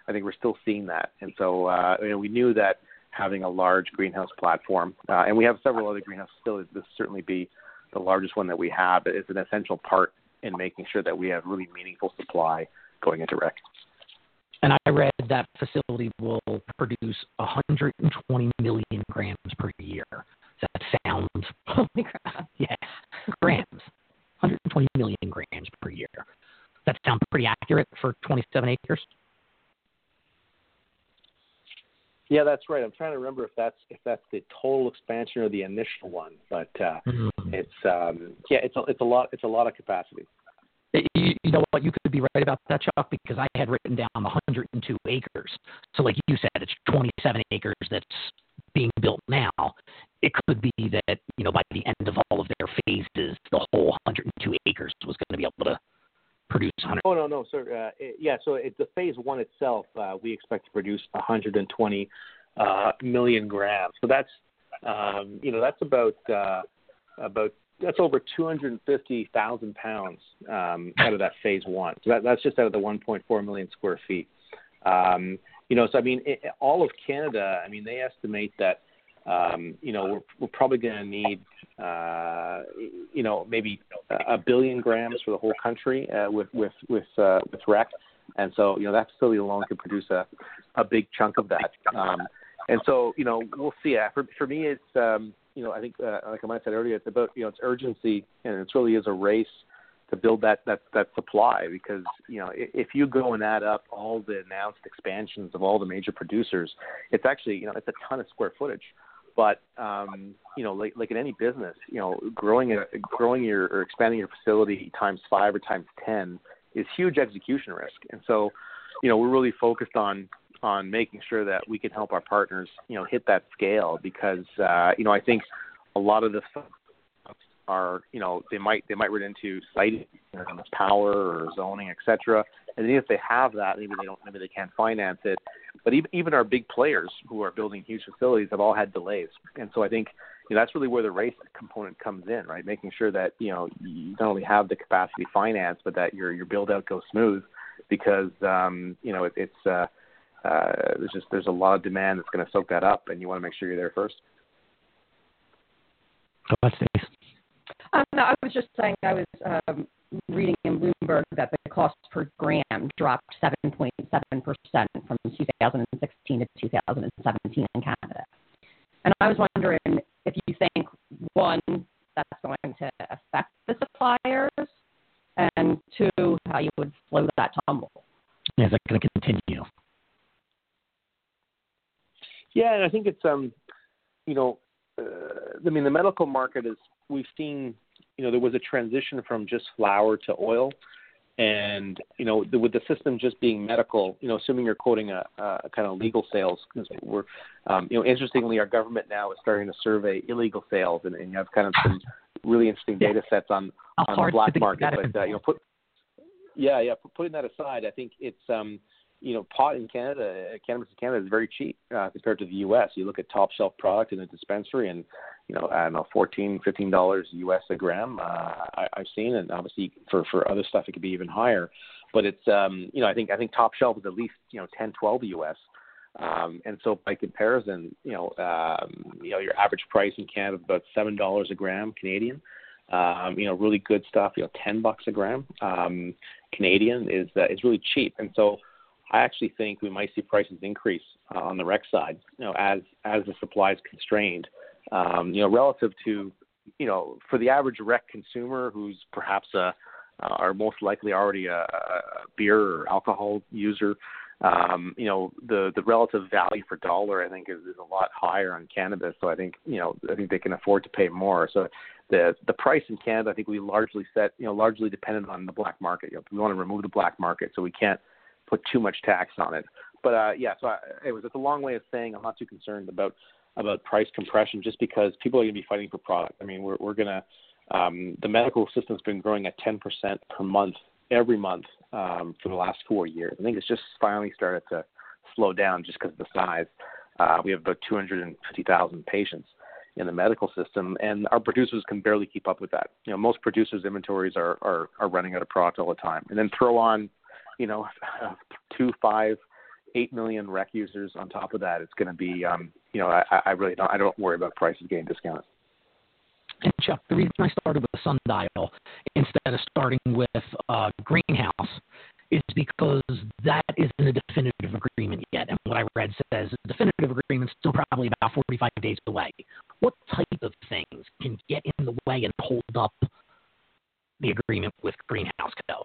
I think we're still seeing that, and so uh, you know, we knew that having a large greenhouse platform, uh, and we have several other greenhouse facilities. This certainly be the largest one that we have, is an essential part in making sure that we have really meaningful supply going into rec. And I read that facility will produce 120 million grams per year. That sound? Holy crap. Yeah, grams. 120 million grams per year. That sound pretty accurate for 27 acres. Yeah, that's right. I'm trying to remember if that's if that's the total expansion or the initial one, but uh, Mhm. it's um, yeah, it's a, it's a lot it's a lot of capacity. You, you know what? You could be right about that, Chuck, because I had written down 102 acres. So, like you said, it's 27 acres that's being built now. It could be that you know by the end of all of their phases, the whole 102 acres was going to be able to produce 100. Oh no, no, sir. Uh, it, yeah, so it's the phase one itself. Uh, we expect to produce 120 uh, million grams. So that's um, you know that's about uh, about that's over 250,000 pounds um, out of that phase one. So that, that's just out of the 1.4 million square feet. Um, you know, so I mean, it, all of Canada. I mean, they estimate that um, you know we're, we're probably going to need uh, you know maybe a billion grams for the whole country uh, with with with uh, with rec, and so you know that facility alone could produce a a big chunk of that. Um, and so you know we'll see. Uh, For for me, it's um, you know I think uh, like I might said earlier, it's about you know it's urgency, and it really is a race to build that that that supply because you know if you go and add up all the announced expansions of all the major producers, it's actually you know it's a ton of square footage. But um, you know, like like in any business, you know, growing a growing your or expanding your facility times five or times ten is huge execution risk. And so, you know, we're really focused on on making sure that we can help our partners, you know, hit that scale because uh, you know I think a lot of the are you know they might they might run into know, power or zoning, et cetera. And even if they have that, maybe they don't, maybe they can't finance it. But even even our big players who are building huge facilities have all had delays. And so I think you know that's really where the race component comes in, right? Making sure that you know you not only have the capacity finance, but that your your build out goes smooth because um, you know it, it's uh, uh, there's just there's a lot of demand that's going to soak that up, and you want to make sure you're there first. Go ahead, Stace. Um, no, I was just saying I was um, reading in Bloomberg that the cost per gram dropped 7.7% from 2016 to 2017 in Canada. And I was wondering if you think, one, that's going to affect the suppliers, and two, how you would slow that tumble. Is that going to continue? Yeah, and I think it's um, you know, uh, I mean the medical market is we've seen, you know, there was a transition from just flower to oil, and you know, the, with the system just being medical, you know, assuming you're quoting a, a kind of legal sales, because we're, um, you know, interestingly, our government now is starting to survey illegal sales, and, and you have kind of some really interesting data sets on on the black market. But uh, you know, put yeah, yeah. Putting that aside, I think it's um, you know, pot in Canada, uh, cannabis in Canada is very cheap uh, compared to the U.S. You look at top shelf product in a dispensary, and you know, I don't know, fourteen, fifteen dollars U.S. a gram. Uh, I, I've seen, and obviously for for other stuff, it could be even higher. But it's um, you know, I think I think top shelf is at least you know ten, twelve U.S. Um, and so by comparison, you know, um, you know, your average price in Canada is about seven dollars a gram Canadian. Um, you know, really good stuff. You know, ten bucks a gram um, Canadian is uh, is really cheap. And so, I actually think we might see prices increase uh, on the rec side. You know, as as the supply is constrained. Um, you know, relative to you know, for the average rec consumer who's perhaps a uh, are most likely already a, a beer or alcohol user. Um, you know, the the relative value for dollar I think is, is a lot higher on cannabis. So I think you know I think they can afford to pay more. So the the price in Canada I think we largely set you know largely dependent on the black market. You know, we want to remove the black market, so we can't put too much tax on it. But uh, yeah, so I, was it's a long way of saying I'm not too concerned about about price compression just because people are going to be fighting for product. I mean, we're we're to um, the medical system's been growing at 10% per month every month um, for the last four years. I think it's just finally started to slow down just because of the size. Uh, we have about 250,000 patients in the medical system, and our producers can barely keep up with that. You know, most producers' inventories are, are, are running out of product all the time. And then throw on, you know, two, five, eight million rec users on top of that. It's going to be, um, you know, I, I really don't, I don't worry about prices getting discounted. And Chuck, the reason I started with Sundial instead of starting with uh, Greenhouse is because that isn't a definitive agreement yet. And what I read says a definitive agreement is still probably about 45 days away. What type of things can get in the way and hold up the agreement with Greenhouse Co?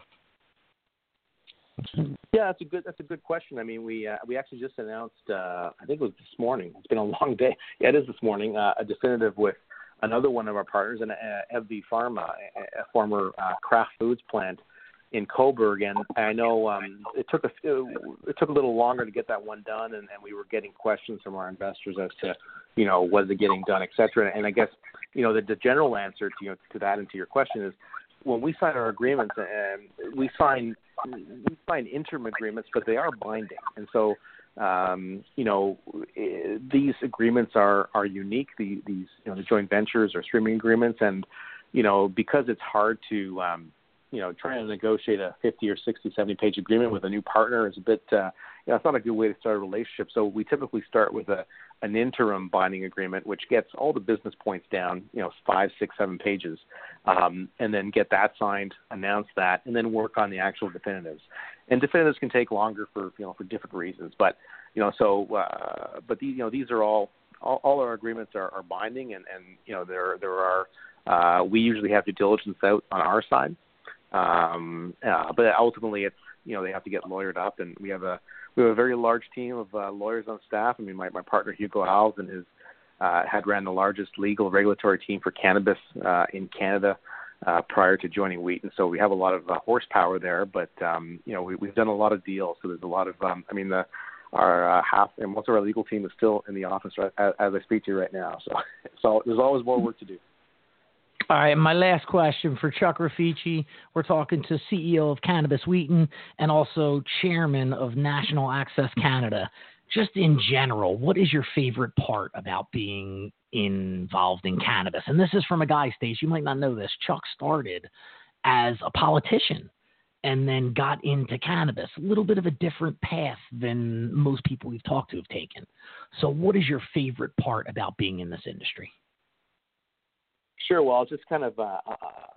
Yeah, that's a good that's a good question. I mean, we uh, we actually just announced uh, I think it was this morning. It's been a long day. Yeah, it is this morning. Uh, a definitive with another one of our partners, and uh, FV Pharma, a, a former uh, Kraft Foods plant in Cobourg. And I know um, it took a it took a little longer to get that one done, and, and we were getting questions from our investors as to you know was it getting done, et cetera. And I guess you know the, the general answer to you know, to that and to your question is when we sign our agreements, and we sign we sign interim agreements, but they are binding, and so um, you know eh, these agreements are are unique. The, these you know the joint ventures or streaming agreements, and you know because it's hard to um, you know trying to negotiate a 50 or 60, 70 page agreement with a new partner is a bit uh, you know it's not a good way to start a relationship. So we typically start with a an interim binding agreement, which gets all the business points down, you know, five, six, seven pages, um, and then get that signed, announce that, and then work on the actual definitives. And definitives can take longer for you know for different reasons, but you know so uh, but these you know these are all all, all our agreements are, are binding, and and you know there there are uh, we usually have due diligence out on our side, um, uh, but ultimately it's you know they have to get lawyered up, and we have a we have a very large team of uh, lawyers on staff. I mean, my, my partner Hugo Alves and his uh, had ran the largest legal regulatory team for cannabis uh, in Canada uh, prior to joining Wheaton. So we have a lot of uh, horsepower there. But um, you know, we, we've done a lot of deals. So there's a lot of, um, I mean, the our uh, half and most of our legal team is still in the office right, as, as I speak to you right now. So so there's always more work to do. All right, my last question for Chuck Rifici. We're talking to CEO of Cannabis Wheaton and also chairman of National Access Canada. Just in general, what is your favorite part about being involved in cannabis? And this is from a guy, Stace. You might not know this. Chuck started as a politician and then got into cannabis. A little bit of a different path than most people we've talked to have taken. So, what is your favorite part about being in this industry? Sure. Well, just kind of, uh, uh,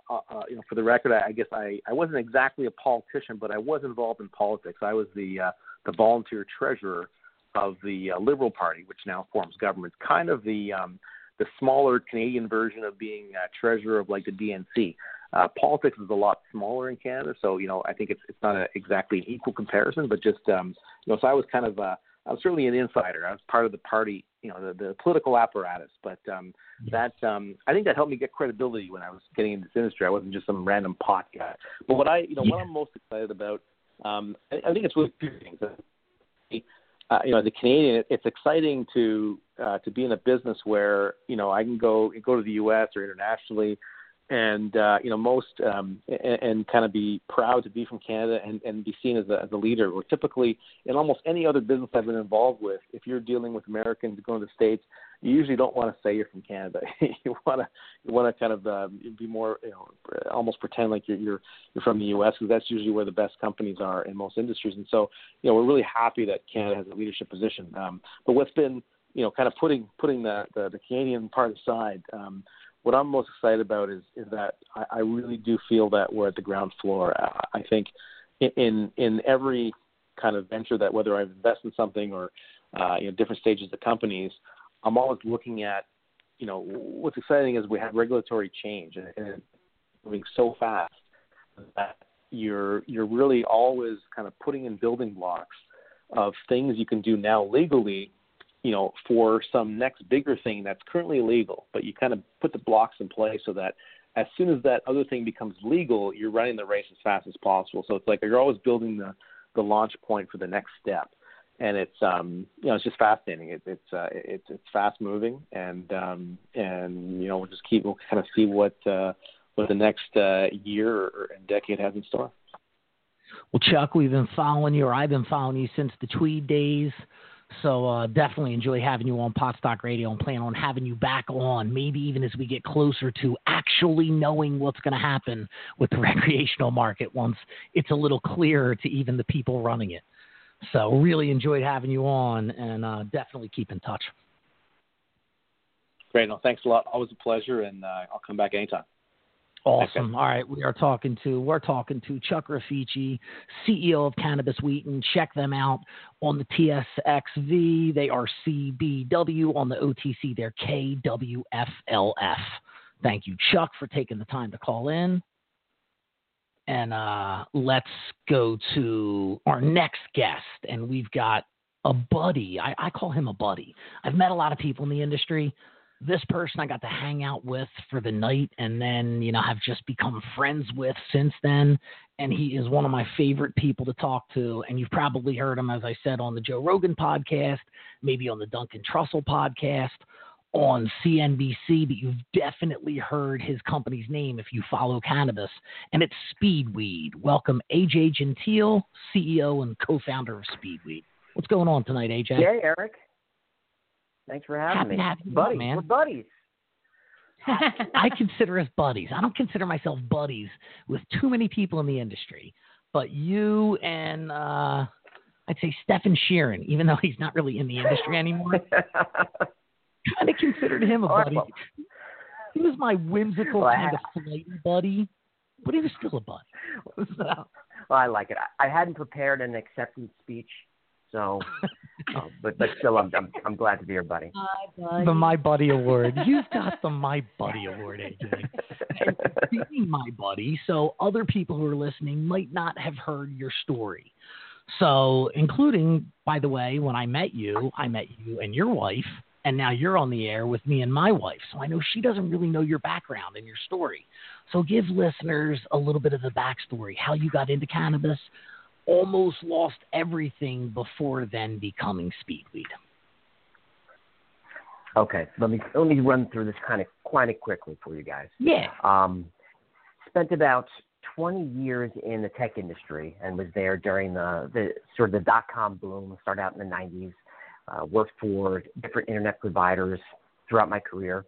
uh, uh, you know, for the record, I, I guess I, I wasn't exactly a politician, but I was involved in politics. I was the uh, the volunteer treasurer of the uh, Liberal Party, which now forms government. Kind of the um, the smaller Canadian version of being uh, treasurer of like the DNC. Uh, politics is a lot smaller in Canada, so you know I think it's it's not a, exactly an equal comparison, but just um, you know, so I was kind of uh, I was certainly an insider. I was part of the party, you know, the, the political apparatus. But um, that um, I think that helped me get credibility when I was getting into this industry. I wasn't just some random pot guy. But what I, you know, yeah. what I'm most excited about, um, I, I think it's really two things. Uh, you know, as a Canadian, it's exciting to uh, to be in a business where you know I can go go to the U.S. or internationally and uh, you know most um, and, and kind of be proud to be from Canada and, and be seen as a, as a leader. Or typically in almost any other business I've been involved with, if you're dealing with Americans going to the states, you usually don't want to say you're from Canada. you want to you want to kind of uh, be more you know almost pretend like you're you're, you're from the U.S. because that's usually where the best companies are in most industries. And so you know we're really happy that Canada has a leadership position. Um, but what's been you know kind of putting putting the the, the Canadian part aside. Um, what I'm most excited about is is that I, I really do feel that we're at the ground floor. I think in in every kind of venture that whether I invest in something or uh, you know different stages of companies, I'm always looking at you know what's exciting is we have regulatory change and, and moving so fast that you're you're really always kind of putting in building blocks of things you can do now legally you know, for some next bigger thing that's currently illegal, but you kind of put the blocks in place so that as soon as that other thing becomes legal, you're running the race as fast as possible. So it's like you're always building the the launch point for the next step, and it's um you know it's just fascinating. It, it's uh, it's it's fast moving, and um and you know we'll just keep we'll kind of see what uh, what the next uh, year or decade has in store. Well, Chuck, we've been following you, or I've been following you since the Tweed days. So uh, definitely enjoy having you on Potstock Radio and plan on having you back on, maybe even as we get closer to actually knowing what's going to happen with the recreational market once it's a little clearer to even the people running it. So really enjoyed having you on and uh, definitely keep in touch. Great. No, thanks a lot. Always a pleasure, and uh, I'll come back anytime. Awesome. All right, we are talking to we're talking to Chuck Rifici, CEO of Cannabis Wheaton. Check them out on the TSXV. They are CBW on the OTC. They're KWFLF. Thank you, Chuck, for taking the time to call in. And uh, let's go to our next guest, and we've got a buddy. I, I call him a buddy. I've met a lot of people in the industry this person I got to hang out with for the night and then, you know, have just become friends with since then. And he is one of my favorite people to talk to. And you've probably heard him, as I said, on the Joe Rogan podcast, maybe on the Duncan Trussell podcast, on CNBC, but you've definitely heard his company's name if you follow cannabis, and it's Speedweed. Welcome, AJ Gentile, CEO and co founder of Speedweed. What's going on tonight, AJ? Hey, Eric. Thanks for having Happy me. have buddies, man. we're buddies. I consider us buddies. I don't consider myself buddies with too many people in the industry, but you and uh, I'd say Stephen Sheeran, even though he's not really in the industry anymore, kind of considered him a right, buddy. well- He was my whimsical Well, kind of flighty buddy, but he was still a buddy. So, well, I like it. I, I hadn't prepared an acceptance speech, so, uh, but but still, I'm, I'm I'm glad to be your buddy. the My Buddy Award. You've got the My Buddy Award, AJ. and being my buddy, so other people who are listening might not have heard your story. So, including, by the way, when I met you, I met you and your wife, and now you're on the air with me and my wife. So I know she doesn't really know your background and your story. So give listeners a little bit of the backstory, how you got into cannabis, almost lost everything before then becoming Speedweed. okay, let me let me run through this kind of quite quickly for you guys. Yeah. Um, spent about 20 years in the tech industry and was there during the, the sort of the dot com boom, started out in the 90s. Uh, worked for different internet providers throughout my career.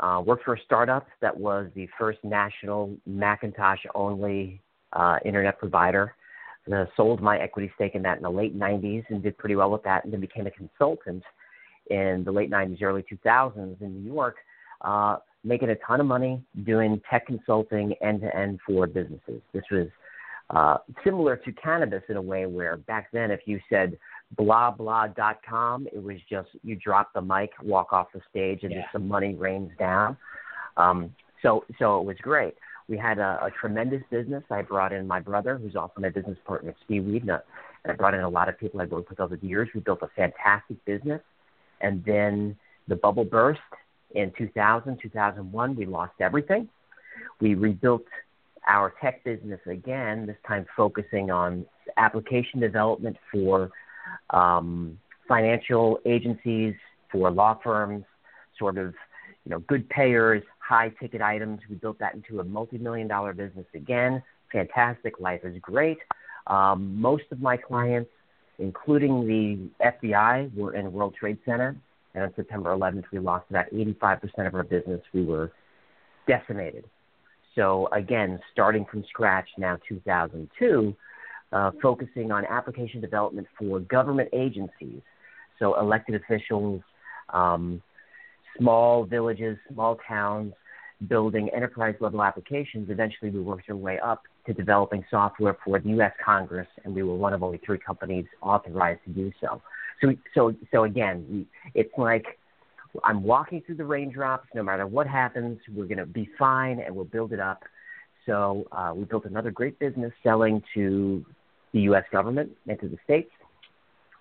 Uh, worked for a startup that was the first national Macintosh only uh, internet provider. Uh, sold my equity stake in that in the late 90s and did pretty well with that, and then became a consultant in the late 90s, early 2000s in New York, uh, making a ton of money doing tech consulting end to end for businesses. This was uh, similar to cannabis in a way where back then, if you said blah blah.com, it was just you drop the mic, walk off the stage, and Yeah. just some money rains down. Um, so, so it was great. We had a, a tremendous business. I brought in my brother, who's also my business partner Steve Speedweed, and, I brought in a lot of people I worked with over the years. We built a fantastic business, and then the bubble burst in 2000, 2001. We lost everything. We rebuilt our tech business again, this time focusing on application development for um, financial agencies, for law firms, sort of you know good payers, high ticket items. We built that into a multi-million dollar business again. Fantastic, life is great. Um, most of my clients, including the FBI, were in World Trade Center, and on September 11th, we lost about 85% of our business. We were decimated. So again, starting from scratch now, 2002, uh, focusing on application development for government agencies, so elected officials, um, small villages, small towns, building enterprise level applications. Eventually, we worked our way up to developing software for the U.S. Congress, and we were one of only three companies authorized to do so. So, so, so again, it's like I'm walking through the raindrops. No matter what happens, we're going to be fine, and we'll build it up. So uh, we built another great business selling to the U.S. government and to the states,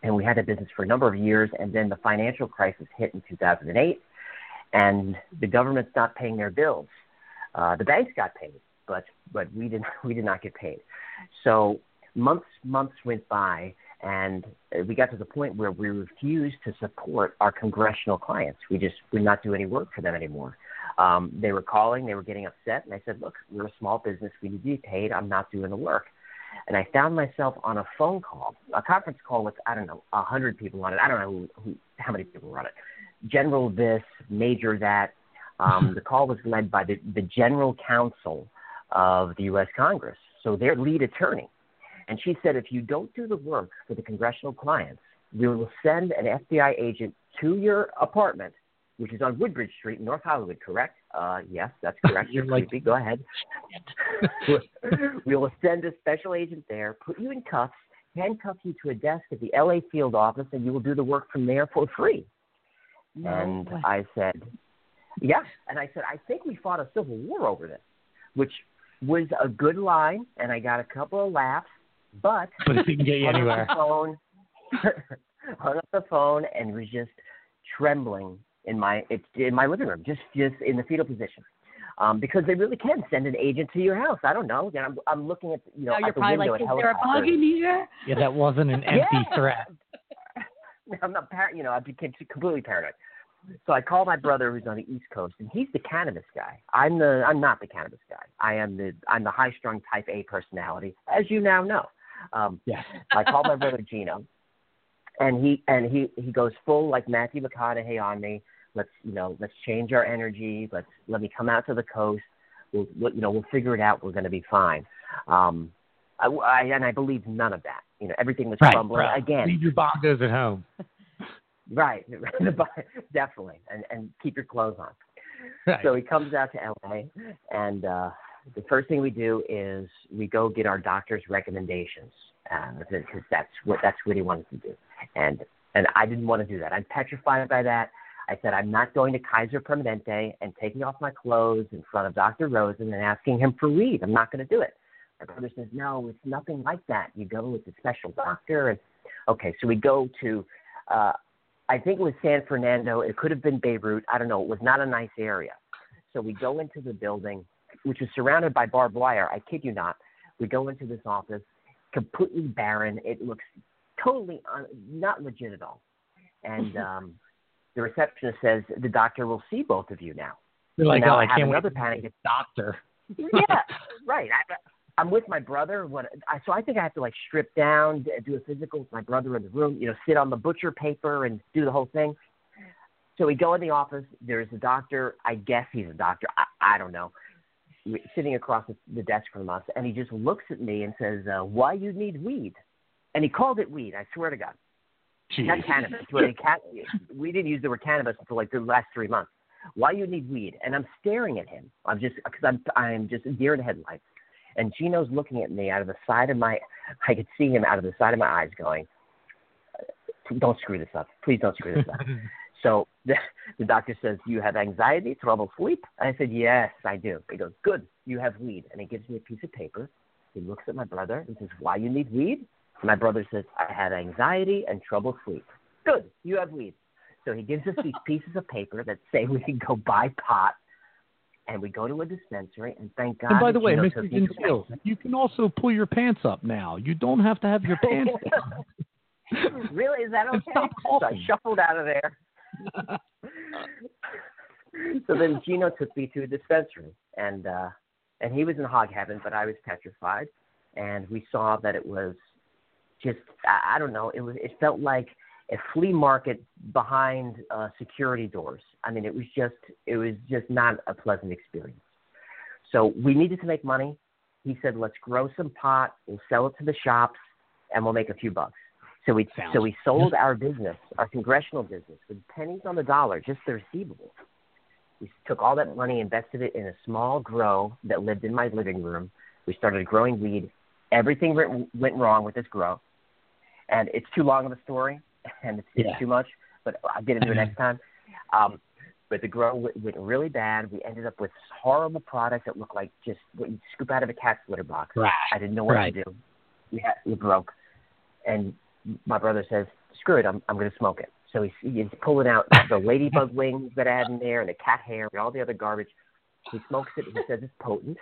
and we had that business for a number of years. And then the financial crisis hit in 2008, and the government's not paying their bills. Uh, the banks got paid, but but we did we did not get paid. So months months went by, and we got to the point where we refused to support our congressional clients. We just would not do any work for them anymore. Um, they were calling, they were getting upset, and I said, "Look, we're a small business. We need to be paid. I'm not doing the work." And I found myself on a phone call, a conference call with I don't know a hundred people on it. I don't know who, who, how many people were on it. General this, major that. Um, the call was led by the, the general counsel of the U.S. Congress, so their lead attorney. And she said, if you don't do the work for the congressional clients, we will send an FBI agent to your apartment which is on Woodbridge Street in North Hollywood, correct? Uh, yes, that's correct. You're like- creepy. Go ahead. we will send a special agent there, put you in cuffs, handcuff you to a desk at the LA field office, and you will do the work from there for free. And way. I said, yeah. And I said, I think we fought a civil war over this, which was a good line, and I got a couple of laughs, but But it didn't get you anywhere. phone, hung up the phone, and was just trembling in my it's in my living room, just just in the fetal position. Um, because they really can send an agent to your house. I don't know. And I'm, I'm looking at you know now you're at the probably window like, at is there a bug in here? Yeah, that wasn't an empty Yeah. threat. I'm not par- you know I became completely paranoid. So I call my brother who's on the East Coast, and he's the cannabis guy. I'm the I'm not the cannabis guy. I am the I'm the high strung type A personality, as you now know. Um, Yes. I call my brother Gino, and he and he he goes full like Matthew McConaughey on me. Let's you know let's change our energy. Let's let me come out to the coast. We'll, we'll you know we'll figure it out. We're going to be fine. Um, I, I and I believe none of that. You know everything was Right, crumbling right. again. Leave your bongos at home. Right, definitely, and and keep your clothes on. Right. So he comes out to LA, and uh, the first thing we do is we go get our doctor's recommendations, because that's what that's what he wanted to do, and and I didn't want to do that. I'm petrified by that. I said I'm not going to Kaiser Permanente and taking off my clothes in front of Dr. Rosen and asking him for weed. I'm not going to do it. My brother says, no, it's nothing like that. You go with a special doctor, and okay, so we go to. Uh, I think it was San Fernando. It could have been Beirut. I don't know. It was not a nice area. So we go into the building, which is surrounded by barbed wire. I kid you not. We go into this office, completely barren. It looks totally un- not legit at all. And um, the receptionist says the doctor will see both of you now. You're like, now oh, I I can't wait another to panic. doctor. yeah, right. I, I'm with my brother. What? I, so I think I have to like strip down, do a physical with my brother in the room. You know, sit on the butcher paper and do the whole thing. So we go in the office. There's a doctor. I guess he's a doctor. I, I don't know. Sitting across the, the desk from us, and he just looks at me and says, uh, "Why you need weed?" And he called it weed. I swear to God, not cannabis. Well, they ca- we didn't use the word cannabis until like the last three months. Why you need weed? And I'm staring at him. I'm just because I'm I'm just deer in the headlights. And Gino's looking at me out of the side of my. I could see him out of the side of my eyes, going, "Don't screw this up. Please don't screw this up." so the, the doctor says, "You have anxiety, trouble sleep." I said, "Yes, I do." He goes, "Good. You have weed." And he gives me a piece of paper. He looks at my brother and says, "Why you need weed?" My brother says, "I have anxiety and trouble sleep." Good. You have weed. So he gives us these pieces of paper that say we can go buy pot, and we go to a dispensary. And thank God. And by the way, Mr. took me to Gentile, you can also pull your pants up now. You don't have to have your pants down. really? Is that okay? stop So I shuffled out of there. so then Gino took me to a dispensary, and uh, and he was in hog heaven, but I was petrified. And we saw that it was just I, I don't know. It was it felt like a flea market behind uh, security doors. I mean, it was just it was just not a pleasant experience. So we needed to make money. He said, "Let's grow some pot. We'll sell it to the shops, and we'll make a few bucks." So we Sounds so we sold our business, our congressional business, with pennies on the dollar, just the receivables. We took all that money, invested it in a small grow that lived in my living room. We started growing weed. Everything went, went wrong with this grow, and it's too long of a story, and it's, it's too much. But I'll get into it next time. Um, but the grow went, went really bad. We ended up with horrible products that looked like just what you scoop out of a cat's litter box. Right. I didn't know what Right. to do. We had we broke, and my brother says, "Screw it, I'm I'm going to smoke it." So he's, he's pulling out the ladybug wings that I had in there, and the cat hair, and all the other garbage. He smokes it. He says it's potent,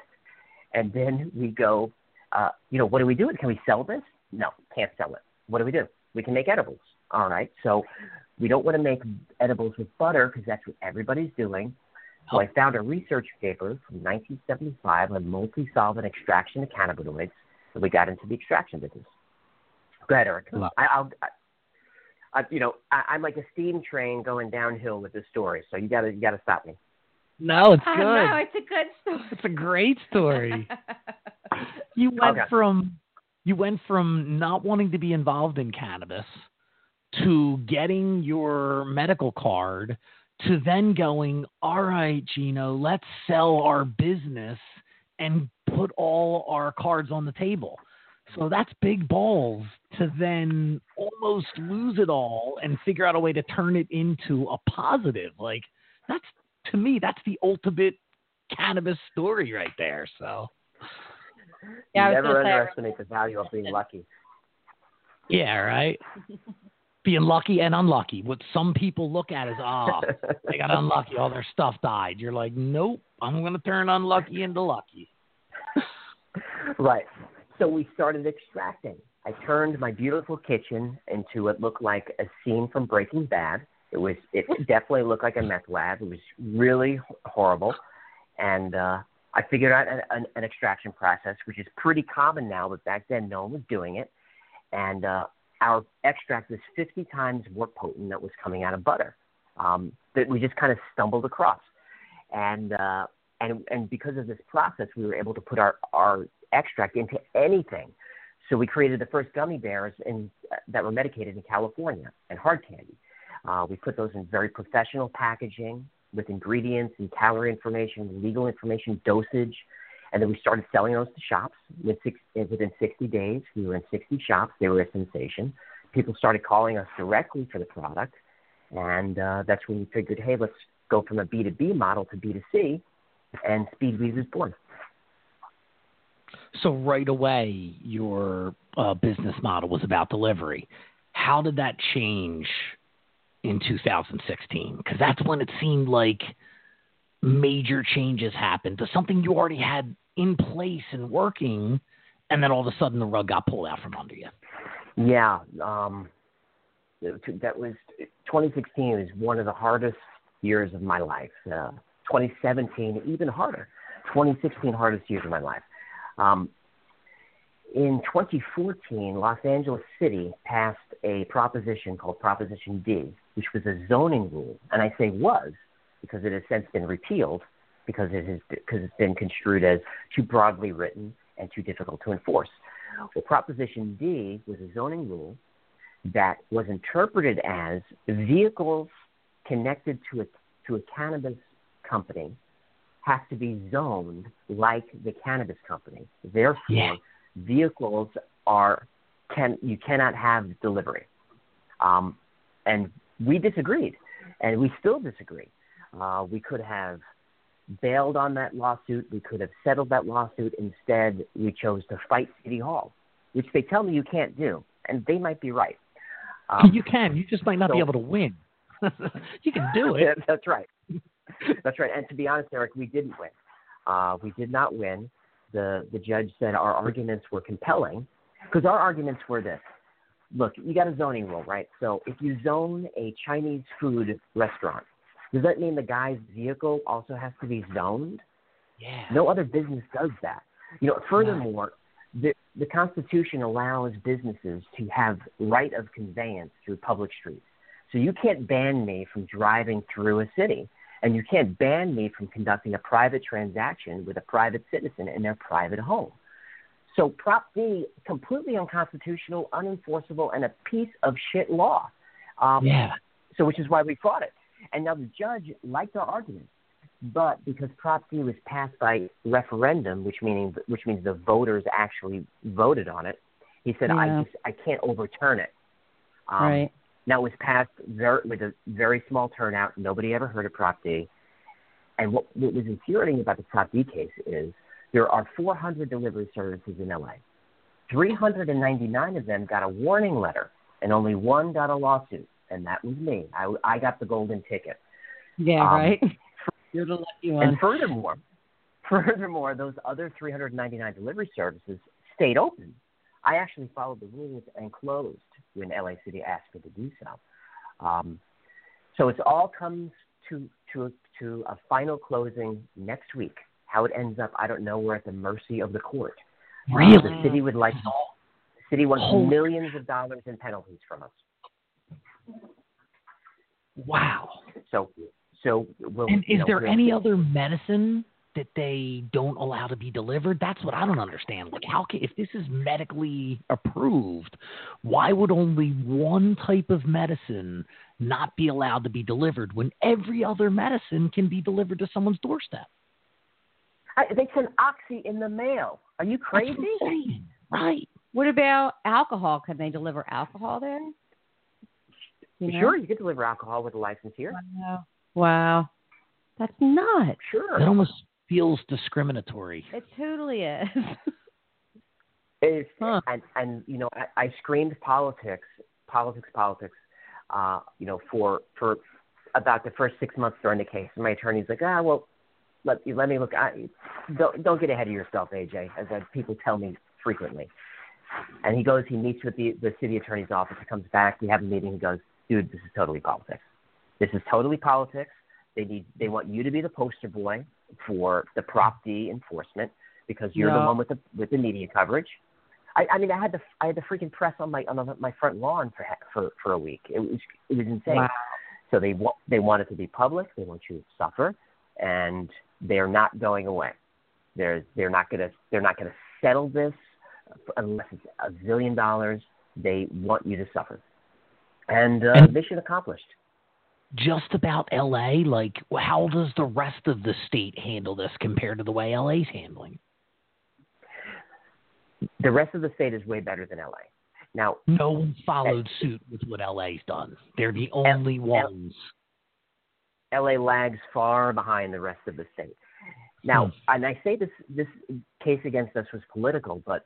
and then we go, uh, you know, what do we do? Can we sell this? No, can't sell it. What do we do? We can make edibles. All right, so we don't want to make edibles with butter because that's what everybody's doing. So I found a research paper from 1975 on multi-solvent extraction of cannabinoids, and we got into the extraction business. Go ahead, Eric. Love I, I'll, I, I, you know, I, I'm like a steam train going downhill with this story, so you gotta, you gotta stop me. No, it's I good. know, it's a good story. It's a great story. You went Okay. from you went from not wanting to be involved in cannabis to getting your medical card to then going, all right, Gino, let's sell our business and put all our cards on the table. So that's big balls to then almost lose it all and figure out a way to turn it into a positive. Like that's to me, that's the ultimate cannabis story right there. So Yeah, I was Never gonna say, underestimate the value of being lucky. yeah, right. Being lucky and unlucky. What some people look at as ah, they got unlucky, all their stuff died. You're like, nope, I'm gonna turn unlucky into lucky. right. So we started extracting. I turned my beautiful kitchen into what looked like a scene from Breaking Bad. It was it definitely looked like a meth lab. It was really horrible, and uh, I figured out an, an, an extraction process, which is pretty common now, but back then no one was doing it. And uh, our extract was 50 times more potent that was coming out of butter um, that we just kind of stumbled across. And uh, and and because of this process, we were able to put our our extract into anything. So we created the first gummy bears in, uh, that were medicated in California and hard candy. Uh, we put those in very professional packaging with ingredients and calorie information, legal information, dosage, and then we started selling those to shops. Within, within 60 days, we were in 60 shops. They were a sensation. People started calling us directly for the product, and uh, that's when we figured, hey, let's go from a B2B model to B2C, and Speedweed was born. So right away, your uh, business model was about delivery. How did that change in 2016? Because that's when it seemed like major changes happened to something you already had in place and working, and then all of a sudden the rug got pulled out from under you. Yeah, um, that was 2016 was one of the hardest years of my life. Uh, 2017 even harder. 2016 hardest years of my life. Um, in 2014, Los Angeles City passed a proposition called Proposition D, which was a zoning rule, and I say was because it has since been repealed because it has because it's been construed as too broadly written and too difficult to enforce. Well, Proposition D was a zoning rule that was interpreted as vehicles connected to a to a cannabis company have to be zoned like the cannabis company. Therefore, Yeah. vehicles are can you cannot have delivery. Um, and we disagreed, and we still disagree. Uh, we could have bailed on that lawsuit. We could have settled that lawsuit. Instead, we chose to fight City Hall, which they tell me you can't do, and they might be right. Um, you can. You just might not be able to win. you can do it. that's right. That's right. And to be honest, Eric, we didn't win. Uh, we did not win. The the judge said our arguments were compelling because our arguments were this. Look, you got a zoning rule, right? So if you zone a Chinese food restaurant, does that mean the guy's vehicle also has to be zoned? Yeah. No other business does that. You know, furthermore, the, the Constitution allows businesses to have right of conveyance through public streets. So you can't ban me from driving through a city, and you can't ban me from conducting a private transaction with a private citizen in their private home. So Prop D, completely unconstitutional, unenforceable, and a piece of shit law. Um, Yeah. so which is why we fought it. And now the judge liked our argument, but because Prop D was passed by referendum, which meaning which means the voters actually voted on it, he said, "I just I can't overturn it." Um, right. Now it was passed very, with a very small turnout. Nobody ever heard of Prop D. And what, what was infuriating about the Prop D case is there are 400 delivery services in LA. 399 of them got a warning letter, and only one got a lawsuit, and that was me. I, I got the golden ticket. Yeah, Um, right. You're the lucky one. And furthermore, furthermore, those other 399 delivery services stayed open. I actually followed the rules and closed when LA City asked me to do so. Um, so it all comes to to to a final closing next week. How it ends up, I don't know. We're at the mercy of the court. Uh, Really? the city would like the city wants Holy- millions of dollars in penalties from us. Wow. So so we'll, And is know, there we'll- any other medicine that they don't allow to be delivered? That's what I don't understand. Like, how can if this is medically approved, why would only one type of medicine not be allowed to be delivered when every other medicine can be delivered to someone's doorstep? I, they send oxy in the mail. Are you crazy? what Right. What about alcohol? Can they deliver alcohol there? You know? Sure, you could deliver alcohol with a license here. Wow. Wow. That's nuts. Sure. That almost feels discriminatory. It totally is. It's, Huh. and and you know I, I screamed politics, politics, politics, uh, you know for for about the first six months during the case. And my attorney's like, ah, well, let let me look. I, don't don't get ahead of yourself, AJ, as uh, people tell me frequently. And he goes, he meets with the the city attorney's office. He comes back. We have a meeting. He goes, dude, this is totally politics. This is totally politics. They need they want you to be the poster boy for the Prop D enforcement because you're the one with the with the media coverage. I, I mean, I had the I had the freaking press on my on the, my front lawn for for for a week. It was it was insane. Wow. So they want they want it to be public. They want you to suffer, and they're not going away. They're they're not gonna they're not gonna settle this unless it's a zillion dollars. They want you to suffer, and, uh, And- mission accomplished. Just about LA, like how does the rest of the state handle this compared to the way LA's handling? The rest of the state is way better than LA. Now, No one followed suit with what LA's done. They're the only ones. LA lags far behind the rest of the state. Now, and I say this this case against us was political, but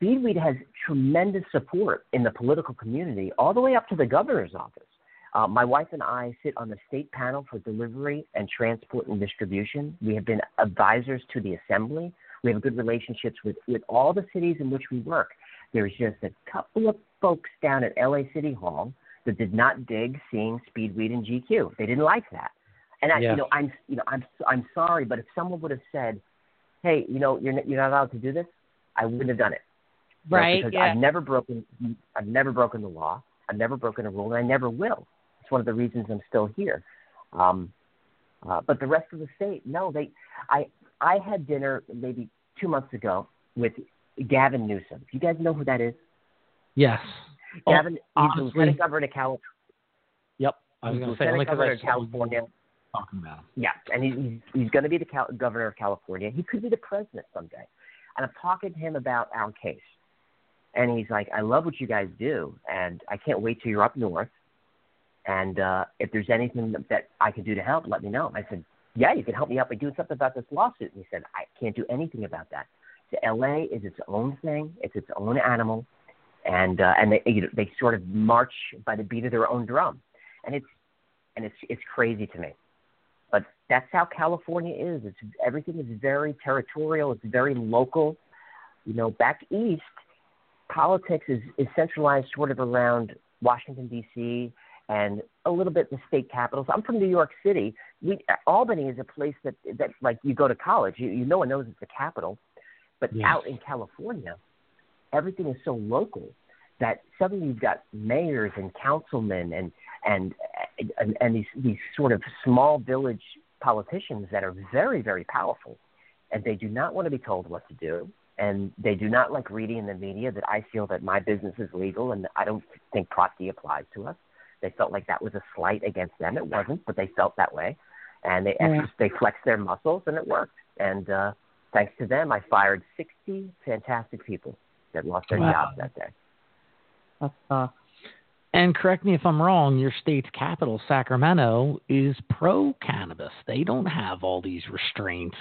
Speedweed has tremendous support in the political community, all the way up to the governor's office. Uh, my wife and I sit on the state panel for delivery and transport and distribution. We have been advisors to the assembly. We have good relationships with, with all the cities in which we work. There's just a couple of folks down at LA City Hall that did not dig seeing Speedweed and GQ. They didn't like that. And I, Yeah. you know, I'm, you know, I'm, I'm sorry, but if someone would have said, "Hey, you know, you're you're not allowed to do this," I wouldn't have done it. Know, Right, because yeah. I've never broken, I've never broken the law. I've never broken a rule, and I never will. It's one of the reasons I'm still here. Um, uh, but the rest of the state, no, they. I I had dinner maybe two months ago with Gavin Newsom. Do You guys know who that is? Yes. Oh, Gavin, he's the lieutenant governor of California. Yep. I was going to say only governor of California. talking about him. Yeah, and he, he's he's going to be the Cal- governor of California. He could be the president someday. And I'm talking to him about our case, and he's like, "I love what you guys do, and I can't wait till you're up north. And uh, if there's anything that, I can do to help, let me know." I said, "Yeah, you can help me out by doing something about this lawsuit." And he said, "I can't do anything about that. So LA is its own thing. It's its own animal, and uh, and they you know, they sort of march by the beat of their own drum, and it's and it's it's crazy to me." but that's how California is. It's everything is very territorial. It's very local. You know, back east, politics is, is centralized sort of around Washington D.C. and a little bit the state capitals. I'm from New York City. We, Albany is a place that that like you go to college. You, you no one knows it's the capital, but Yes. out in California, everything is so local that suddenly you've got mayors and councilmen and and and, and these these sort of small village politicians that are very very powerful, and they do not want to be told what to do, and they do not like reading in the media that I feel that my business is legal, and I don't think Prop D applies to us. They felt like that was a slight against them. It wasn't, but they felt that way, and they Yeah. they flexed their muscles, and it worked. And uh, thanks to them, I fired sixty fantastic people that lost their Wow. jobs that day. Sucks. And correct me if I'm wrong, your state's capital, Sacramento, is pro cannabis. They don't have all these restraints.